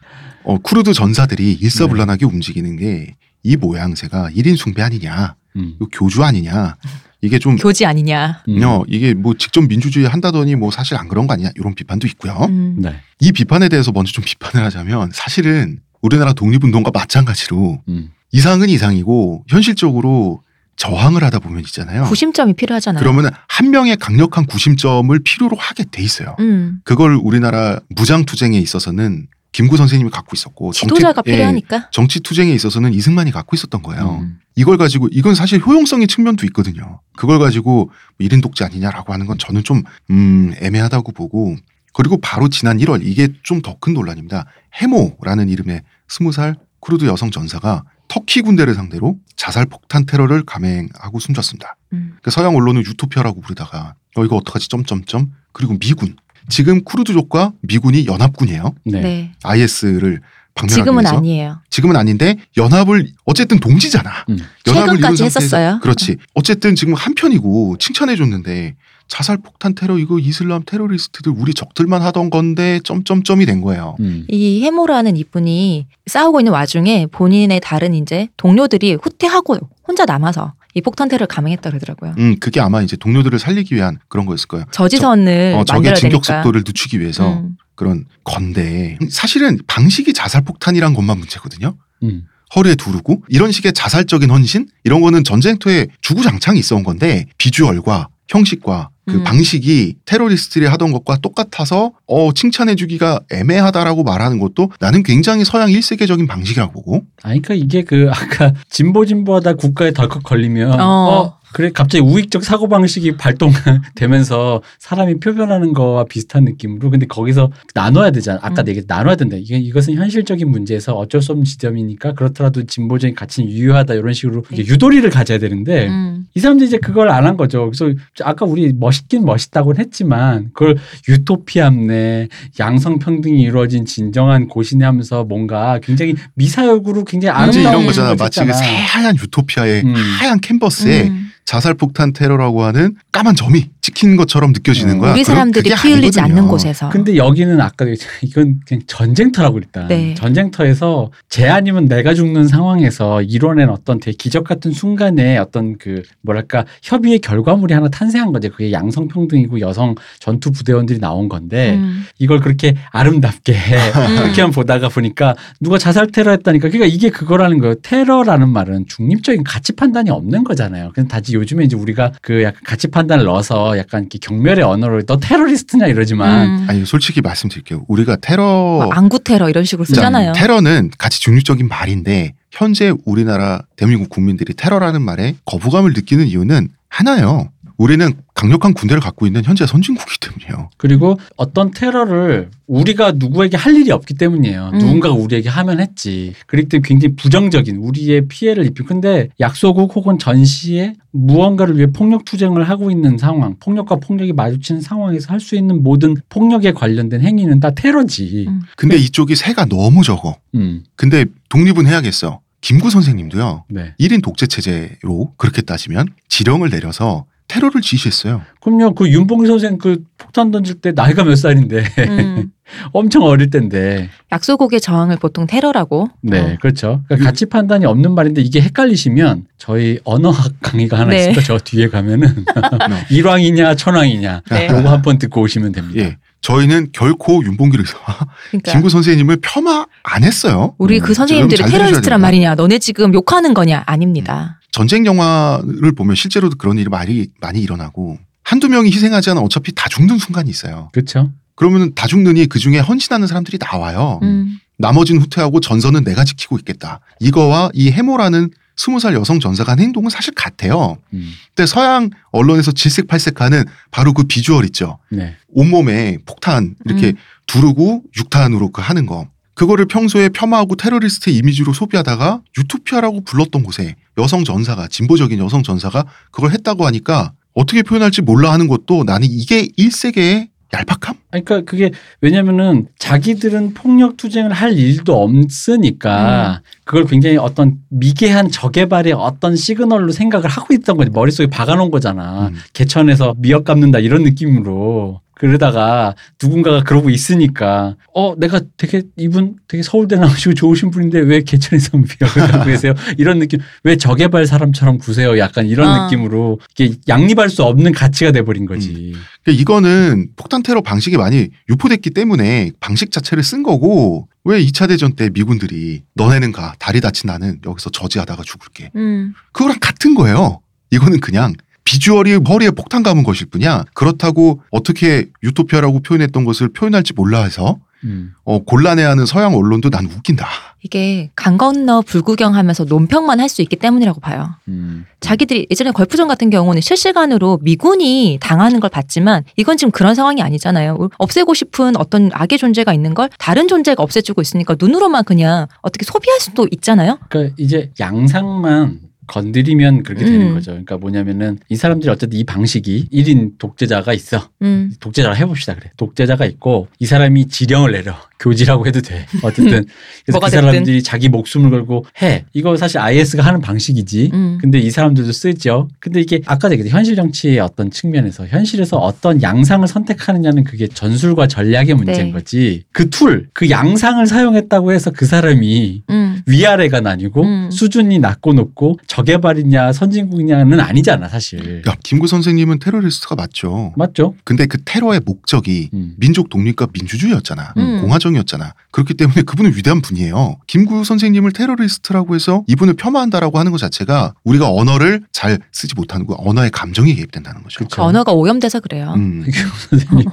어, 쿠르드 전사들이 일사불란하게 움직이는 게 이 모양새가 1인 숭배 아니냐, 음. 이거 교주 아니냐, 이게 좀 교지 아니냐. 음. 어, 이게 뭐 직접 민주주의 한다더니 뭐 사실 안 그런 거 아니냐 이런 비판도 있고요. 음. 네. 이 비판에 대해서 먼저 좀 비판을 하자면 사실은 우리나라 독립운동과 마찬가지로 음. 이상은 이상이고 현실적으로 저항을 하다 보면 있잖아요. 구심점이 필요하잖아요. 그러면 한 명의 강력한 구심점을 필요로 하게 돼 있어요. 음. 그걸 우리나라 무장 투쟁에 있어서는 김구 선생님이 갖고 있었고 지도자가 정치- 예, 필요하니까. 정치 투쟁에 있어서는 이승만이 갖고 있었던 거예요. 음. 이걸 가지고 이건 사실 효용성의 측면도 있거든요. 그걸 가지고 1인 독재 아니냐라고 하는 건 저는 좀 음, 애매하다고 보고 그리고 바로 지난 1월 이게 좀 더 큰 논란입니다. 해모라는 이름의 20살 쿠르드 여성 전사가 터키 군대를 상대로 자살 폭탄 테러를 감행하고 숨졌습니다. 음. 그 서양 언론은 유토피아라고 부르다가 어 이거 어떡하지 점점점 그리고 미군 지금 쿠르드족과 미군이 연합군이에요. 네. 네. IS를 방면하기 지금은 위해서. 아니에요. 지금은 아닌데 연합을 어쨌든 동지잖아. 음. 연합을 최근까지 했었어요. 그렇지. 어쨌든 지금 한 편이고 칭찬해 줬는데 자살 폭탄 테러 이거 이슬람 테러리스트들 우리 적들만 하던 건데 점점점이 된 거예요. 음. 이 해모라는 이분이 싸우고 있는 와중에 본인의 다른 이제 동료들이 후퇴하고 혼자 남아서 이 폭탄 테러를 감행했다 그러더라고요. 음, 그게 아마 이제 동료들을 살리기 위한 그런 거였을 거예요. 저지선을 어, 적의 진격 되니까. 속도를 늦추기 위해서 음. 그런 건데 사실은 방식이 자살 폭탄이란 것만 문제거든요. 음. 허리에 두르고 이런 식의 자살적인 헌신 이런 거는 전쟁터에 주구장창 있어온 건데 비주얼과 형식과 그 음. 방식이 테러리스트들이 하던 것과 똑같아서 어 칭찬해주기가 애매하다라고 말하는 것도 나는 굉장히 서양 1세계적인 방식이라고 보고 아니 그러니까 이게 그 아까 진보 진보하다 국가에 덜컥 걸리면 어. 어. 그래 갑자기 우익적 사고 방식이 발동되면서 사람이 표변하는 거와 비슷한 느낌으로 근데 거기서 나눠야 되잖아 아까 음. 내가 나눠야 된다 이게 이것은 현실적인 문제에서 어쩔 수 없는 지점이니까 그렇더라도 진보적인 가치는 유효하다 이런 식으로 이게 유도리를 가져야 되는데 음. 이 사람들이 이제 그걸 안 한 거죠. 그래서 아까 우리 멋 있긴 멋있다고는 했지만 그걸 유토피아네 양성평등이 이루어진 진정한 곳이네 하면서 뭔가 굉장히 미사역으로 굉장히 마치 아름다운 이런 거잖아. 걸 마치 그. 새하얀 유토피아의 음. 하얀 캔버스에 음. 자살 폭탄 테러라고 하는 까만 점이 찍힌 것처럼 느껴지는 어. 거야. 우리 사람들이 피 흘리지 아니거든요. 않는 곳에서. 근데 여기는 아까. 이건 그냥 전쟁터라고 일단 네. 전쟁터에서 쟤 아니면 내가 죽는 상황에서 이뤄낸 어떤 되게 기적 같은 순간에 어떤 그 뭐랄까 협의의 결과물이 하나 탄생한 거죠. 그게 양성 평등이고 여성 전투 부대원들이 나온 건데 음. 이걸 그렇게 아름답게 그렇게만 보다가 보니까 누가 자살 테러 했다니까 그러니까 이게 그거라는 거예요. 테러라는 말은 중립적인 가치 판단이 없는 거잖아요. 그 다시 요즘에 이제 우리가 그 약간 가치 판단을 넣어서 약간 이렇게 경멸의 언어로 너 테러리스트냐 이러지만 음. 아니 솔직히 말씀드릴게요. 우리가 테러 막 안구 테러 이런 식으로 쓰잖아요. 테러는 가치 중립적인 말인데 현재 우리나라 대한민국 국민들이 테러라는 말에 거부감을 느끼는 이유는 하나예요. 우리는 강력한 군대를 갖고 있는 현재 선진국이기 때문이에요. 그리고 어떤 테러를 우리가 누구에게 할 일이 없기 때문이에요. 음. 누군가가 우리에게 하면 했지. 그렇기 때문에 굉장히 부정적인 우리의 피해를 입힌. 근데 약소국 혹은 전시에 무언가를 위해 폭력 투쟁을 하고 있는 상황, 폭력과 폭력이 마주치는 상황에서 할 수 있는 모든 폭력에 관련된 행위는 다 테러지. 음. 근데 이쪽이 세가 너무 적어. 음. 근데 독립은 해야겠어. 김구 선생님도요. 네. 1인 독재 체제로 그렇게 따지면 지령을 내려서 테러를 지시했어요. 그럼요. 그 윤봉길 선생 그 폭탄 던질 때 나이가 몇 살인데 음. 엄청 어릴 때인데. 약소국의 저항을 보통 테러라고. 네, 어. 그렇죠. 그러니까 가치 판단이 없는 말인데 이게 헷갈리시면 저희 언어학 강의가 하나 네. 있으니까 저 뒤에 가면은 일왕이냐 천왕이냐 네. 요거 한 번 듣고 오시면 됩니다. 예. 저희는 결코 윤봉길 의사와 그러니까 김구 선생님을 폄하 안 했어요. 우리 음, 그 선생님들이 테러리스트란. 말이냐? 너네 지금 욕하는 거냐? 아닙니다. 전쟁 영화를 보면 실제로도 그런 일이 많이 많이 일어나고 한두 명이 희생하지 않아 어차피 다 죽는 순간이 있어요. 그렇죠. 그러면 다 죽느니 그 중에 헌신하는 사람들이 나와요. 음. 나머지는 후퇴하고 전선은 내가 지키고 있겠다. 이거와 이 해모라는 스무 살 여성 전사가 한 행동은 사실 같아요. 음. 근데 서양 언론에서 질색팔색하는 바로 그 비주얼 있죠. 네. 온몸에 폭탄 이렇게 음. 두르고 육탄으로 그 하는 거. 그거를 평소에 폄하하고 테러리스트 이미지로 소비하다가 유토피아라고 불렀던 곳에 여성 전사가 진보적인 여성 전사가 그걸 했다고 하니까 어떻게 표현할지 몰라 하는 것도 나는 이게 일세계의 얄팍함? 그러니까 그게 왜냐면은 자기들은 폭력 투쟁을 할 일도 없으니까 그걸 굉장히 어떤 미개한 저개발의 어떤 시그널로 생각을 하고 있던 거지 머릿속에 박아놓은 거잖아. 음. 개천에서 미역 감는다 이런 느낌으로. 그러다가 누군가가 그러고 있으니까 어 내가 되게 이분 되게 서울대 나오시고 좋으신 분인데 왜 개천에서 갖고 계세요? 이런 느낌. 왜 저개발 사람처럼 구세요? 약간 이런 아. 느낌으로 이게 양립할 수 없는 가치가 돼버린 거지. 그러니까 이거는 폭탄 테러 방식이 많이 유포됐기 때문에 방식 자체를 쓴 거고 왜 2차 대전 때 미군들이 너네는 가? 다리 다친 나는 여기서 저지하다가 죽을게. 음. 그거랑 같은 거예요. 이거는 그냥 비주얼이 허리에 폭탄 감은 것일 뿐이야. 그렇다고 어떻게 유토피아라고 표현했던 것을 표현할지 몰라 해서 음. 어, 곤란해하는 서양 언론도 난 웃긴다. 이게 강 건너 불구경하면서 논평만 할 수 있기 때문이라고 봐요. 음. 자기들이 예전에 걸프전 같은 경우는 실시간으로 미군이 당하는 걸 봤지만 이건 지금 그런 상황이 아니잖아요. 없애고 싶은 어떤 악의 존재가 있는 걸 다른 존재가 없애주고 있으니까 눈으로만 그냥 어떻게 소비할 수도 있잖아요. 그러니까 이제 양상만 건드리면 그렇게 되는 음. 거죠. 그러니까 뭐냐면은 이 사람들이 어쨌든 이 방식이 1인 독재자가 있어. 음. 독재자를 해봅시다 그래. 독재자가 있고 이 사람이 지령을 내려. 교지라고 해도 돼. 어쨌든 그래서 그 됐든. 사람들이 자기 목숨을 걸고 해. 이거 사실 IS가 하는 방식이지. 음. 근데 이 사람들도 쓰죠. 근데 이게 아까 얘기했듯이 현실 정치의 어떤 측면에서 현실에서 어떤 양상을 선택하느냐는 그게 전술과 전략의 문제인 네. 거지. 그 툴, 그 양상을 사용했다고 해서 그 사람이 음. 위아래가 나뉘고 음. 수준이 낮고 높고 저개발이냐 선진국이냐는 아니잖아 사실. 야, 김구 선생님은 테러리스트가 맞죠. 맞죠? 근데 그 테러의 목적이 음. 민족 독립과 민주주의였잖아. 음. 공화정 이었잖아. 그렇기 때문에 그분은 위대한 분이에요. 김구 선생님을 테러리스트라고 해서 이분을 겸하한다라고 하는 것 자체가 우리가 언어를 잘 쓰지 못하는 거, 언어의 감정이 개입된다는 거죠. 그쵸. 언어가 오염돼서 그래요. 음. 선생님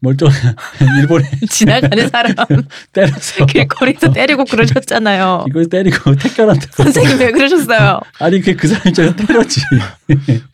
멀쩡 일본에 지나가는 사람 때려서 길거리에서 때리고 그러셨잖아요. 이걸 때리고 택견한다. 선생님 왜 그러셨어요? 아니 그그 사람 입장에서 때렸지.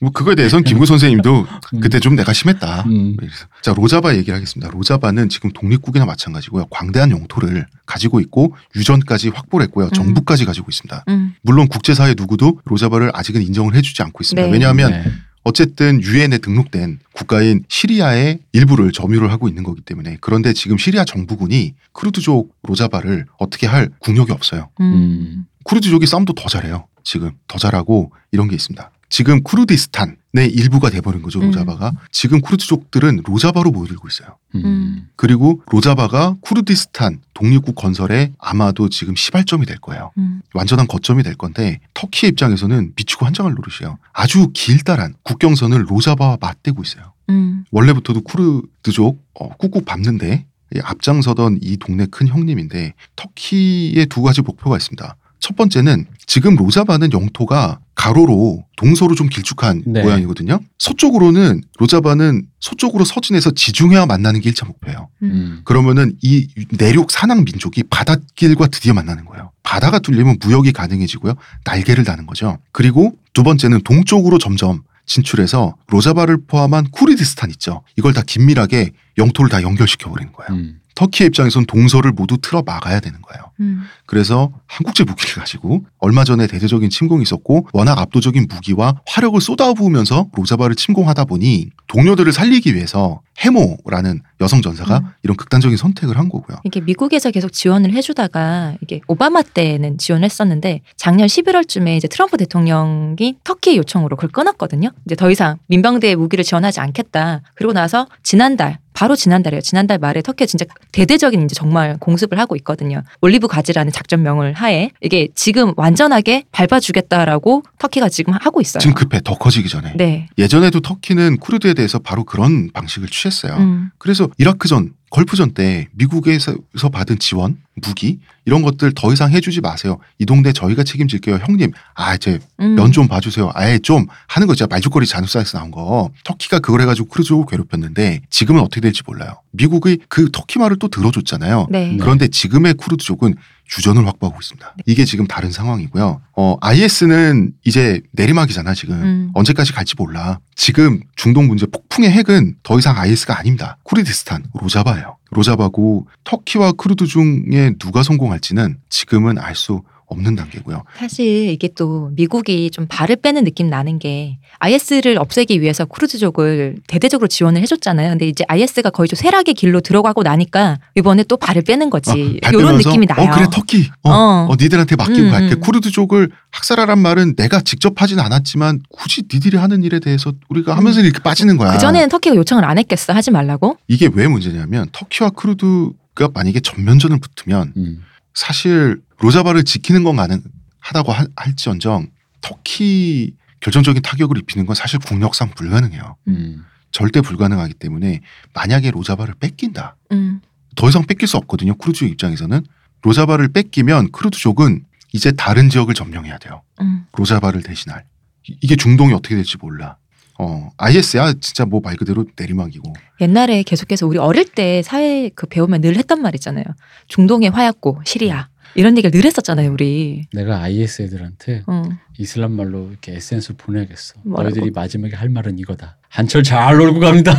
뭐 그거에 대해서는 김구 선생님도 음. 그때 좀 내가 심했다. 음. 자 로자바 얘기를 하겠습니다. 로자바는 지금 독립국이나 마찬가지고요. 광대한 영토를 가지고 있고 유전까지 확보를 했고요. 음. 정부까지 가지고 있습니다. 음. 물론 국제사회 누구도 로자바를 아직은 인정을 해주지 않고 있습니다. 네. 왜냐하면 네. 어쨌든 유엔에 등록된 국가인 시리아의 일부를 점유를 하고 있는 거기 때문에 그런데 지금 시리아 정부군이 쿠르드족 로자바를 어떻게 할 국력이 없어요. 음. 쿠르드족이 싸움도 더 잘해요. 지금 더 잘하고 이런 게 있습니다. 지금 쿠르디스탄의 일부가 돼버린 거죠 음. 로자바가. 지금 쿠르드족들은 로자바로 모이고 있어요. 음. 그리고 로자바가 쿠르디스탄 독립국 건설에 아마도 지금 시발점이 될 거예요. 음. 완전한 거점이 될 건데 터키 입장에서는 미치고 환장할 노릇이에요. 아주 길다란 국경선을 로자바와 맞대고 있어요. 음. 원래부터도 쿠르드족 어, 꾹꾹 밟는데 이 앞장서던 이 동네 큰 형님인데 터키의 두 가지 목표가 있습니다. 첫 번째는 지금 로자바는 영토가 가로로 동서로 좀 길쭉한 네. 모양이거든요. 서쪽으로는 로자바는 서쪽으로 서진해서 지중해와 만나는 게 1차 목표예요. 음. 음. 그러면은 이 내륙 산악 민족이 바닷길과 드디어 만나는 거예요. 바다가 뚫리면 무역이 가능해지고요. 날개를 다는 거죠. 그리고 두 번째는 동쪽으로 점점 진출해서 로자바를 포함한 쿠르디스탄 있죠. 이걸 다 긴밀하게 영토를 다 연결시켜 버리는 거예요. 음. 터키의 입장에선 동서를 모두 틀어 막아야 되는 거예요. 음. 그래서 한국제 무기를 가지고 얼마 전에 대대적인 침공이 있었고 워낙 압도적인 무기와 화력을 쏟아부으면서 로자바를 침공하다 보니 동료들을 살리기 위해서 해모라는 여성 전사가 음. 이런 극단적인 선택을 한 거고요. 이게 미국에서 계속 지원을 해주다가 이게 오바마 때는 지원했었는데 작년 11월쯤에 이제 트럼프 대통령이 터키 요청으로 그걸 끊었거든요. 이제 더 이상 민병대에 무기를 지원하지 않겠다. 그리고 나서 지난달 바로 지난달이에요. 지난달 말에 터키가 진짜 대대적인 이제 정말 공습을 하고 있거든요. 올리브 가지라는 작전명을 하에 이게 지금 완전하게 밟아주겠다라고 터키가 지금 하고 있어요. 지금 급해 더 커지기 전에 네. 예전에도 터키는 쿠르드에 대해서 바로 그런 방식을 취했어요. 음. 그래서 이라크전 걸프전 때 미국에서 받은 지원 무기 이런 것들 더 이상 해주지 마세요. 이 동네 저희가 책임질게요, 형님. 아 이제 음. 편 좀 봐주세요. 아예 좀 하는 거 진짜 말죽거리 잔혹사에서 나온 거. 터키가 그걸 해가지고 쿠르드를 괴롭혔는데 지금은 어떻게 될지 몰라요. 미국의 그 터키 말을 또 들어줬잖아요. 네. 그런데 지금의 쿠르드족은 유전을 확보하고 있습니다. 이게 지금 다른 상황이고요. 어, IS는 이제 내리막이잖아, 지금. 음. 언제까지 갈지 몰라. 지금 중동 문제 폭풍의 핵은 더 이상 IS가 아닙니다. 쿠르디스탄, 로자바예요. 로자바고 터키와 쿠르드 중에 누가 성공할지는 지금은 알수 없는 단계고요. 사실 이게 또 미국이 좀 발을 빼는 느낌 나는 게 IS를 없애기 위해서 쿠르드족을 대대적으로 지원을 해줬잖아요. 근데 이제 IS가 거의 좀 쇠락의 길로 들어가고 나니까 이번에 또 발을 빼는 거지. 어, 이런 밟으면서, 느낌이 나요. 어 그래 터키. 어, 어. 어, 니들한테 맡기고 음, 갈게. 음. 쿠르드족을 학살하란 말은 내가 직접 하진 않았지만 굳이 니들이 하는 일에 대해서 우리가 하면서 이렇게 빠지는 거야. 그 전에는 터키가 요청을 안 했겠어. 하지 말라고. 이게 왜 문제냐면 터키와 쿠르드가 만약에 전면전을 붙으면 음. 사실 로자바를 지키는 건 가능하다고 하- 할지언정 터키 결정적인 타격을 입히는 건 사실 국력상 불가능해요. 음. 절대 불가능하기 때문에 만약에 로자바를 뺏긴다. 음. 더 이상 뺏길 수 없거든요. 쿠르드 입장에서는 로자바를 뺏기면 쿠르드족은 이제 다른 지역을 점령해야 돼요. 음. 로자바를 대신할. 이- 이게 중동이 어떻게 될지 몰라. 어, IS야 진짜 뭐 말 그대로 내리막이고. 옛날에 계속해서 우리 어릴 때 사회 그 배우면 늘 했던 말 있잖아요. 중동의 화약고 시리아 이런 얘기를 늘 했었잖아요. 우리. 내가 IS 애들한테 어. 이슬람 말로 이렇게 SNS 보내야겠어. 뭐라고? 너희들이 마지막에 할 말은 이거다. 한철 잘 놀고 갑니다.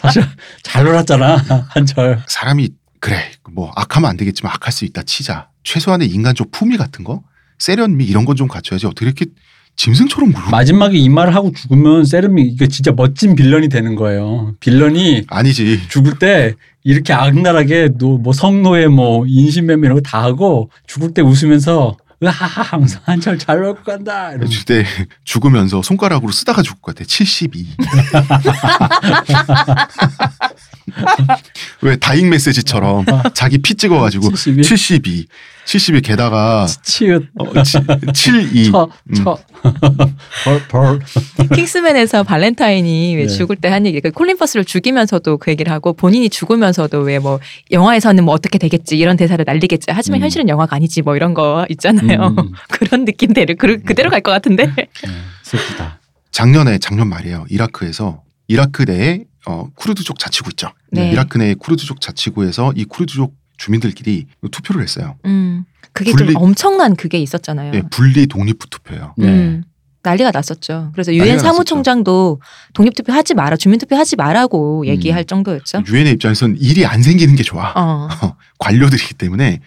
사실 잘 놀았잖아 한철. 사람이 그래 뭐 악하면 안 되겠지만 악할 수 있다 치자. 최소한의 인간적 품위 같은 거, 세련미 이런 건 좀 갖춰야지 어떻게 이렇게 짐승처럼 굴러. 마지막에 이 말을 하고 죽으면 세련미 이거 진짜 멋진 villain이 되는 거예요. villain이 아니지. 죽을 때 이렇게 악랄하게 노- 뭐 성노예 뭐 인신매매 이런 거 다 하고 죽을 때 웃으면서 으하하 하면서 한철 잘 먹고 간다. 이러면서. 죽을 때 죽으면서 손가락으로 쓰다가 죽을 것 같아. 72. 왜 다잉 메시지처럼 자기 피 찍어가지고 72. 72. 72 게다가 치읓 어, 72. 쳐, 음. 쳐. 벌, 벌. 킹스맨에서 발렌타인이 왜 네. 죽을 때 한 얘기, 그 콜린 퍼스를 죽이면서도 그 얘기를 하고 본인이 죽으면서도 왜 뭐 영화에서는 뭐 어떻게 되겠지 이런 대사를 날리겠지. 하지만 음. 현실은 영화가 아니지 뭐 이런 거 있잖아요. 음. 그런 느낌대로 그, 그대로 갈 것 같은데. 네, 슬프다. 작년에 작년 말이에요. 이라크에서 이라크 내에 어, 쿠르드족 자치구 있죠. 네. 이라크 내에 쿠르드족 자치구에서 이 쿠르드족 주민들끼리 투표를 했어요. 음, 그게 분리- 좀 엄청난 그게 있었잖아요. 예, 분리 독립부 투표예요. 네. 음, 난리가 났었죠. 그래서 유엔 사무총장도 독립 투표 하지 마라, 주민 투표 하지 마라고 얘기할 정도였죠. 유엔의 입장에서는 일이 안 생기는 게 좋아. 어. 관료들이기 때문에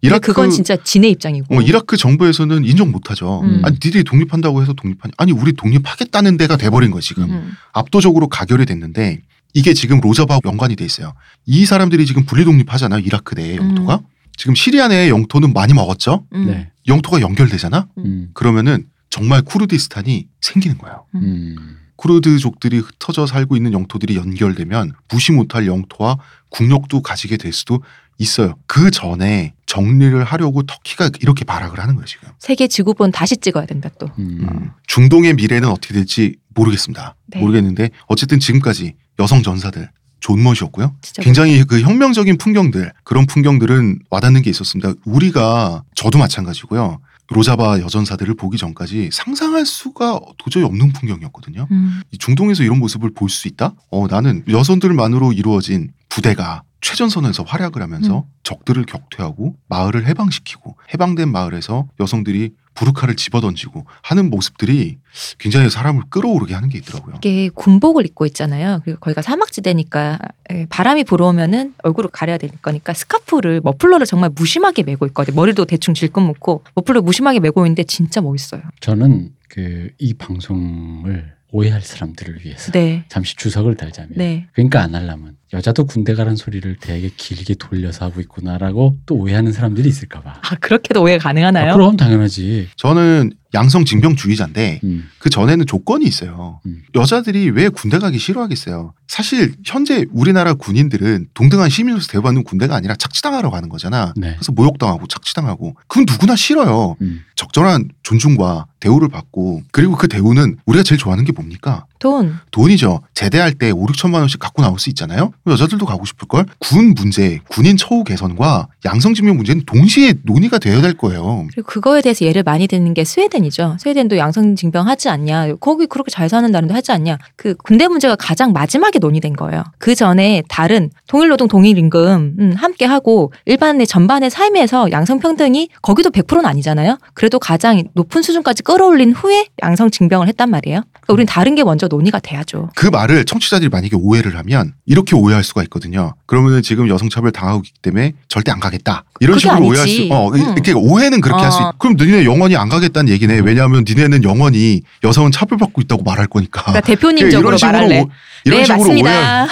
이라크 그건 진짜 진의 입장이고. 어, 이라크 정부에서는 인정 못하죠. 음. 아니 니들이 독립한다고 해서 독립하니 아니 우리 독립하겠다는 데가 돼버린 거지 지금 음. 압도적으로 가결이 됐는데 이게 지금 로자바와 연관이 돼 있어요. 이 사람들이 지금 분리 독립하잖아요. 이라크 내의 영토가 지금 시리아 내의 영토는 많이 먹었죠. 음. 네. 영토가 연결되잖아. 음. 그러면은 정말 쿠르디스탄이 생기는 거예요. 음. 쿠르드족들이 흩어져 살고 있는 영토들이 연결되면 무시 못할 영토와 국력도 가지게 될 수도 있어요. 그 전에 정리를 하려고 터키가 이렇게 발악을 하는 거예요 지금. 세계 지구본 다시 찍어야 된다 또. 음. 음, 중동의 미래는 어떻게 될지 모르겠습니다. 네. 모르겠는데 어쨌든 지금까지 여성 전사들 존멋이었고요. 굉장히 그 혁명적인 풍경들 그런 풍경들은 와닿는 게 있었습니다. 우리가 저도 마찬가지고요. 로자바 여전사들을 보기 전까지 상상할 수가 도저히 없는 풍경이었거든요. 음. 이 중동에서 이런 모습을 볼 수 있다? 어, 나는 여성들만으로 이루어진 부대가 최전선에서 활약을 하면서 음. 적들을 격퇴하고 마을을 해방시키고 해방된 마을에서 여성들이 부르카를 집어던지고 하는 모습들이 굉장히 사람을 끌어오르게 하는 게 있더라고요. 이게 군복을 입고 있잖아요. 그리고 거기가 사막지대니까 예, 바람이 불어오면은 얼굴을 가려야 될 거니까 스카프를 머플러를 정말 무심하게 메고 있거든요. 머리도 대충 질끈 묶고 머플러 무심하게 메고 있는데 진짜 멋있어요. 저는 그 이 방송을 오해할 사람들을 위해서 네, 잠시 주석을 달자면 네. 그러니까 안 하려면 여자도 군대 가란 소리를 되게 길게 돌려서 하고 있구나라고 또 오해하는 사람들이 있을까 봐. 아 그렇게도 오해 가능하나요? 아, 그럼 당연하지. 저는 양성 징병주의자인데 음. 그 전에는 조건이 있어요. 음. 여자들이 왜 군대 가기 싫어하겠어요? 사실 현재 우리나라 군인들은 동등한 시민으로서 대우받는 군대가 아니라 착취당하러 가는 거잖아. 네. 그래서 모욕당하고 착취당하고 그건 누구나 싫어요. 음. 적절한 존중과 대우를 받고 그리고 그 대우는 우리가 제일 좋아하는 게 뭡니까? 돈. 돈이죠. 제대할 때 5, 6천만 원씩 갖고 나올 수 있잖아요. 여자들도 가고 싶을 걸. 군 문제, 군인 처우 개선과 양성증명 문제는 동시에 논의가 되어야 될 거예요. 그리고 그거에 대해서 예를 많이 드는 게 스웨덴이죠. 스웨덴도 양성징병 하지 않냐. 거기 그렇게 잘 사는 나라인데 하지 않냐. 그 군대 문제가 가장 마지막에 논의된 거예요. 그 전에 다른 동일노동 동일임금 음, 함께 하고 일반의 전반의 삶에서 양성평등이 거기도 100%는 아니잖아요. 그래도 가장 높은 수준까지 끌어올린 후에 양성징병을 했단 말이에요. 그러니까 우린 다른 게 먼저 논의가 돼야죠. 그 말을 청취자들이 만약에 오해를 하면 이렇게 오해할 수가 있거든요. 그러면은 지금 여성차별 당하고 있기 때문에 절대 안 가겠다. 이런 그게 식으로 아니지. 오해할 수, 어, 응. 이렇게 오해는 그렇게 할수 어. 있. 그럼 너네 영원히 안 가겠다는 얘기네. 왜냐하면 니네는 영원히 여성은 차별받고 있다고 말할 거니까. 그러니까 대표님적으로 말할래. 오- 이런 네, 식으로 맞습니다. 오해할,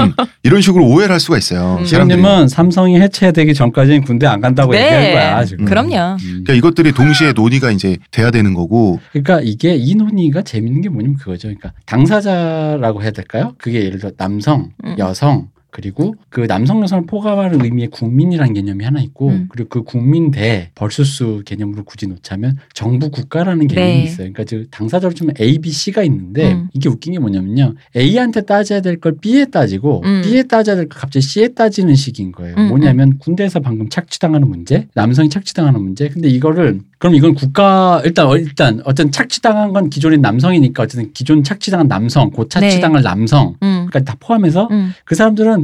음, 이런 식으로 오해를 할 수가 있어요. 음. 시장님은 삼성이 해체되기 전까지는 군대 안 간다고 네. 얘기한 거야 지금. 그럼요. 음. 그러니까 이것들이 동시에 논의가 이제 돼야 되는 거고 그러니까 이게 이 논의가 재밌는 게 뭐냐면 그거죠. 그러니까 당사자라고 해야 될까요? 그게 예를 들어 남성, 음. 여성 그리고 그 남성 여성을 포괄하는 의미의 국민이라는 개념이 하나 있고 음. 그리고 그 국민 대 벌수수 개념으로 굳이 놓자면 정부 국가라는 개념이 네. 있어요. 그러니까 즉 당사자로 치면 A, B, C가 있는데 음. 이게 웃긴 게 뭐냐면요. A한테 따져야 될 걸 B에 따지고 음. B에 따져야 될 걸 갑자기 C에 따지는 식인 거예요. 음, 뭐냐면 군대에서 방금 착취당하는 문제, 남성이 착취당하는 문제. 근데 이거를 그럼 이건 국가 일단 어- 일단 어쨌든 착취당한 건 기존의 남성이니까 어쨌든 기존 착취당한 남성, 곧 착취당할 남성 음. 까지 다 포함해서 음. 그 사람들은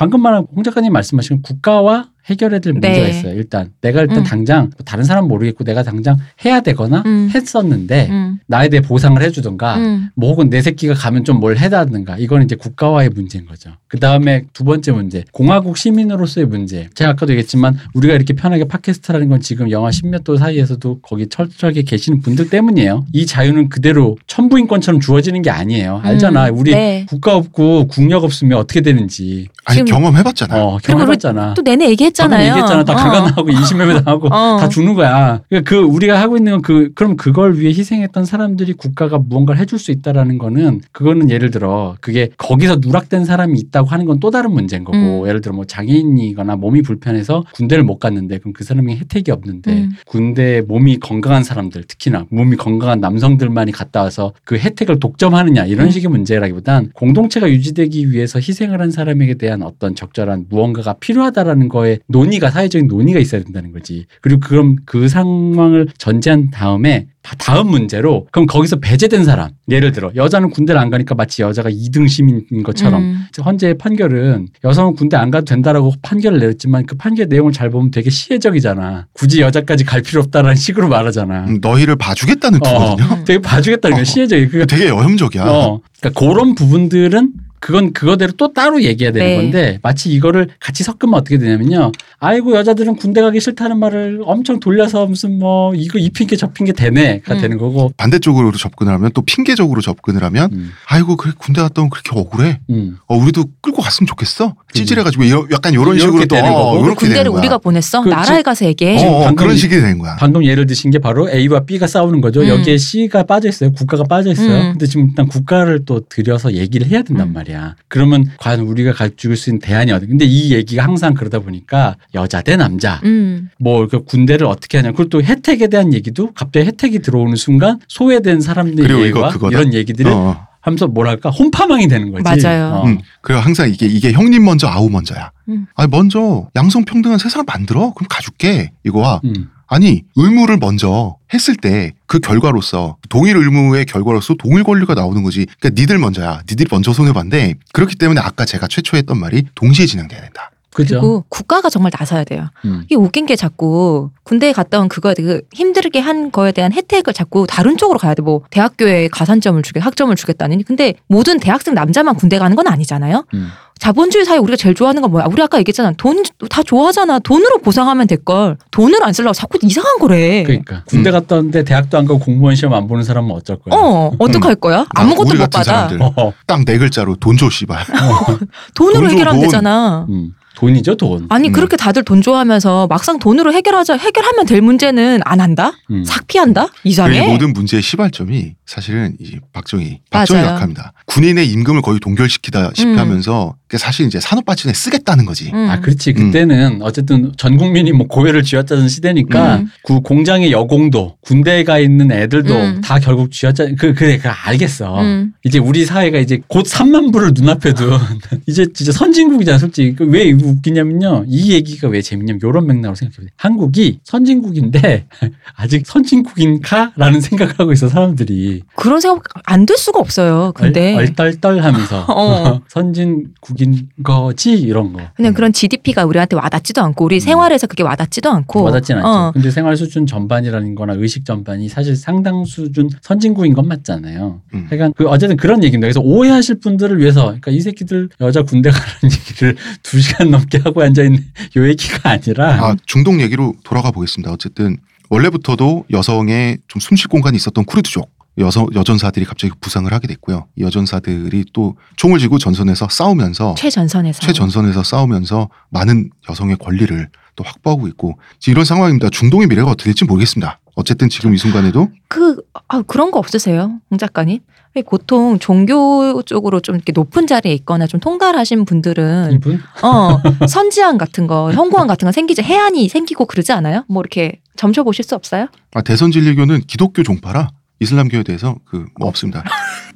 방금 말한 홍 작가님 말씀하신 국가와 해결해야 될 문제가 네. 있어요. 일단 내가 일단 음. 당장 뭐 다른 사람 은 모르겠고 내가 당장 해야 되거나 음. 했었는데 음. 나에 대해 보상을 해주던가 음. 뭐 혹은 내 새끼가 가면 좀 뭘 해다든가 이건 이제 국가와의 문제인 거죠. 그 다음에 두 번째 문제 공화국 시민으로서의 문제. 제가 아까도 얘기했지만 우리가 이렇게 편하게 팟캐스트라는 건 지금 영하 10몇 도 사이에서도 거기 철저하게 계시는 분들 때문이에요. 이 자유는 그대로 천부인권처럼 주어지는 게 아니에요. 알잖아. 음. 우리 네. 국가 없고 국력 없으면 어떻게 되는지. 아니 지금- 경험해봤잖아 요. 어, 그리고 경험해봤잖아. 또 내내 얘기했잖아요. 얘기했잖아. 다 어. 가관하고 인신매매 당하고 어. 다 죽는 거야. 그러니까 그 우리가 하고 있는 건 그 그럼 그걸 위해 희생했던 사람들이 국가가 무언가를 해줄 수 있다라는 거는 그거는 예를 들어 그게 거기서 누락된 사람이 있다고 하는 건 또 다른 문제인 거고 음. 예를 들어 뭐 장애인이거나 몸이 불편해서 군대를 못 갔는데 그럼 그 사람이 혜택이 없는데 음. 군대 몸이 건강한 사람들 특히나 몸이 건강한 남성들만이 갔다 와서 그 혜택을 독점하느냐 이런 음. 식의 문제라기보단 공동체가 유지되기 위해서 희생을 한 사람에게 대한 어떤 적절한 무언가가 필요하다라는 거에 논의가 사회적인 논의가 있어야 된다는 거지. 그리고 그럼 그 상황을 전제한 다음에 다- 다음 문제로 그럼 거기서 배제된 사람 예를 들어 여자는 군대를 안 가니까 마치 여자가 2등 시민인 것처럼 음. 헌재의 판결은 여성은 군대 안 가도 된다라고 판결을 내렸지만 그 판결 내용을 잘 보면 되게 시혜적이잖아. 굳이 여자까지 갈 필요 없다라는 식으로 말하잖아. 음, 너희를 봐주겠다는 어, 뜻거든요. 되게 봐주겠다는 거야. 어. 시혜적이. 그 되게 여혐적이야. 어, 그러니까 그런 부분들은 그건 그거대로 또 따로 얘기해야 되는 네. 건데 마치 이거를 같이 섞으면 어떻게 되냐면요. 아이고 여자들은 군대 가기 싫다는 말을 엄청 돌려서 무슨 뭐 이거 이 핑계 저 핑계 되네가 음. 되는 거고. 반대쪽으로 접근을 하면 또 핑계적으로 접근을 하면 음, 아이고 그래 군대 갔다 오면 그렇게 억울해. 음. 어 우리도 끌고 갔으면 좋겠어. 찌질해가지고 약간 이런 식으로 또 되는 어, 거고. 이렇게 군대를 되는 거야. 우리가 보냈어. 그 나라에 가서 얘기해. 어, 어, 방금 그런 이- 식이 되는 거야. 방금 예를 드신 게 바로 A와 B가 싸우는 거죠. 음. 여기에 C가 빠져 있어요. 국가가 빠져 있어요. 음. 근데 지금 일단 국가를 또 들여서 얘기를 해야 된단 음. 말이야. 그러면 과연 우리가 가지고 수 있는 대안이 어디? 근데 이 얘기가 항상 그러다 보니까 여자 대 남자, 음. 뭐그 군대를 어떻게 하냐. 그리고 또 혜택에 대한 얘기도 갑자기 혜택이 들어오는 순간 소외된 사람들의 얘기와. 이런 얘기들을 어, 하면서 뭐랄까 홈파망이 되는 거지. 맞아요. 어. 음. 그리고 항상 이게 이게 형님 먼저 아우 먼저야. 음. 아니 먼저 양성 평등한 세상을 만들어. 그럼 가줄게. 이거와 음. 아니 의무를 먼저 했을 때 그 결과로서 동일 의무의 결과로서 동일 권리가 나오는 거지. 그러니까 니들 먼저야. 니들이 먼저 손해봤는데 그렇기 때문에 아까 제가 최초 했던 말이 동시에 진행돼야 된다. 그죠. 그리고 국가가 정말 나서야 돼요. 음. 이게 웃긴 게 자꾸 군대에 갔다 온 그거에 대해 그 힘들게 한 거에 대한 혜택을 자꾸 다른 쪽으로 가야 돼. 뭐 대학교에 가산점을 주게 학점을 주겠다는. 근데 모든 대학생 남자만 군대 가는 건 아니잖아요. 음. 자본주의 사회 우리가 제일 좋아하는 건 뭐야? 우리 아까 얘기했잖아. 돈 다 좋아하잖아. 돈으로 보상하면 될 걸. 돈을 안 쓰려고 자꾸 이상한 거래. 그러니까 군대 갔다 왔는데 대학도 안 가고 공무원 시험 안 보는 사람은 어쩔 거야. 어, 어떡할 거야? 나 아무것도 못 받아. 사람들. 어. 딱네 글자로 돈 줘 씨발. 돈으로 돈 줘, 해결하면 돈. 되잖아. 음. 돈이죠 돈. 아니 음. 그렇게 다들 돈 좋아하면서 막상 돈으로 해결하자 해결하면 될 문제는 안 한다? 음. 삭 피한다? 이 이상해. 모든 문제의 시발점이 사실은 이 박정희, 박정희 맞아요. 약합니다. 군인의 임금을 거의 동결시키다시피 음. 하면서 사실 이제 산업발전에 쓰겠다는 거지. 음. 아, 그렇지. 그때는 어쨌든 전 국민이 뭐 고회를 쥐었다는 시대니까 음. 그 공장의 여공도 군대에 가 있는 애들도 음. 다 결국 쥐었자 그 그래 그 알겠어. 음. 이제 우리 사회가 이제 곧 3만 부를 눈앞에 둔 이제 진짜 선진국이잖아, 솔직히. 그왜 웃기냐면요. 이 얘기가 왜 재밌냐면 요런 맥락으로 생각해 보세요. 한국이 선진국인데 아직 선진국인가라는 생각을 하고 있어, 사람들이. 그런 생각 안 될 수가 없어요. 근데 얼, 떨떨 하면서 어. 선진국 인 거지 이런 거. 그냥 그런 GDP가 우리한테 와닿지도 않고 우리 음. 생활에서 그게 와닿지도 않고 와닿진 않죠. 어. 근데 생활 수준 전반이라는 거나 의식 전반이 사실 상당 수준 선진국인 건 맞잖아요. 음. 그러니까 그 어쨌든 그런 얘기입니다. 그래서 오해하실 분들을 위해서 그러니까 이 새끼들 여자 군대 가는 얘기를 두 시간 넘게 하고 앉아 있는 요 얘기가 아니라 아 중동 얘기로 돌아가 보겠습니다. 어쨌든 원래부터도 여성의 좀 숨 쉴 공간이 있었던 쿠르드족 여성 여전사들이 갑자기 부상을 하게 됐고요. 이 여전사들이 또 총을 쥐고 전선에서 싸우면서 최전선에서 최전선에서 싸우면서 많은 여성의 권리를 또 확보하고 있고 이런 상황입니다. 중동의 미래가 어떻게 될지 모르겠습니다. 어쨌든 지금 이 순간에도 그 아, 그런 거 없으세요, 홍 작가님? 왜 보통 종교 쪽으로 좀 이렇게 높은 자리에 있거나 좀 통달하신 분들은 이분 어 선지안 같은 거, 현고안 같은 거 생기지 해안이 생기고 그러지 않아요? 뭐 이렇게 점쳐 보실 수 없어요? 아, 대선 진리교는 기독교 종파라 이슬람교에 대해서 그 뭐 없습니다.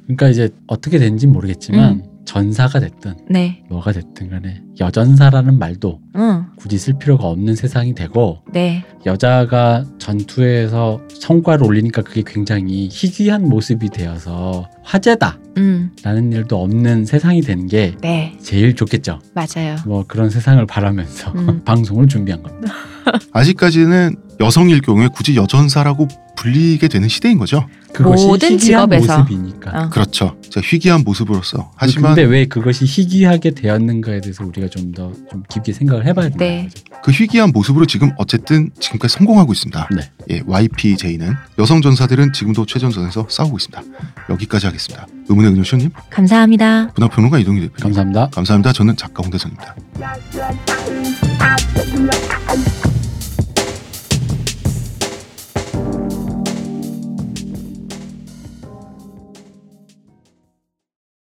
그러니까 이제 어떻게 된지 모르겠지만 전사가 됐든 네, 뭐가 됐든 간에 여전사라는 말도 응, 굳이 쓸 필요가 없는 세상이 되고 네, 여자가 전투에서 성과를 올리니까 그게 굉장히 희귀한 모습이 되어서 화제다. 음, 라는 일도 없는 세상이 되는 게 네, 제일 좋겠죠. 맞아요. 뭐 그런 세상을 바라면서 음. 방송을 준비한 겁니다. 아직까지는 여성일 경우에 굳이 여전사라고 불리게 되는 시대인 거죠. 그것이 모든 희귀한 직업에서. 모습이니까. 어. 그렇죠. 자, 희귀한 모습으로서. 하지만 근데 왜 그것이 희귀하게 되었는가에 대해서 우리가 좀더좀 깊게 생각을 해봐야 된다. 네. 그 희귀한 모습으로 지금 어쨌든 지금까지 성공하고 있습니다. 네. 예, YPJ는 여성 전사들은 지금도 최전선에서 싸우고 있습니다. 여기까지 하겠습니다. 의문의 근효쇼님, 감사합니다. 문화평론가 이동희 대표님. 감사합니다. 감사합니다. 저는 작가 홍대선입니다.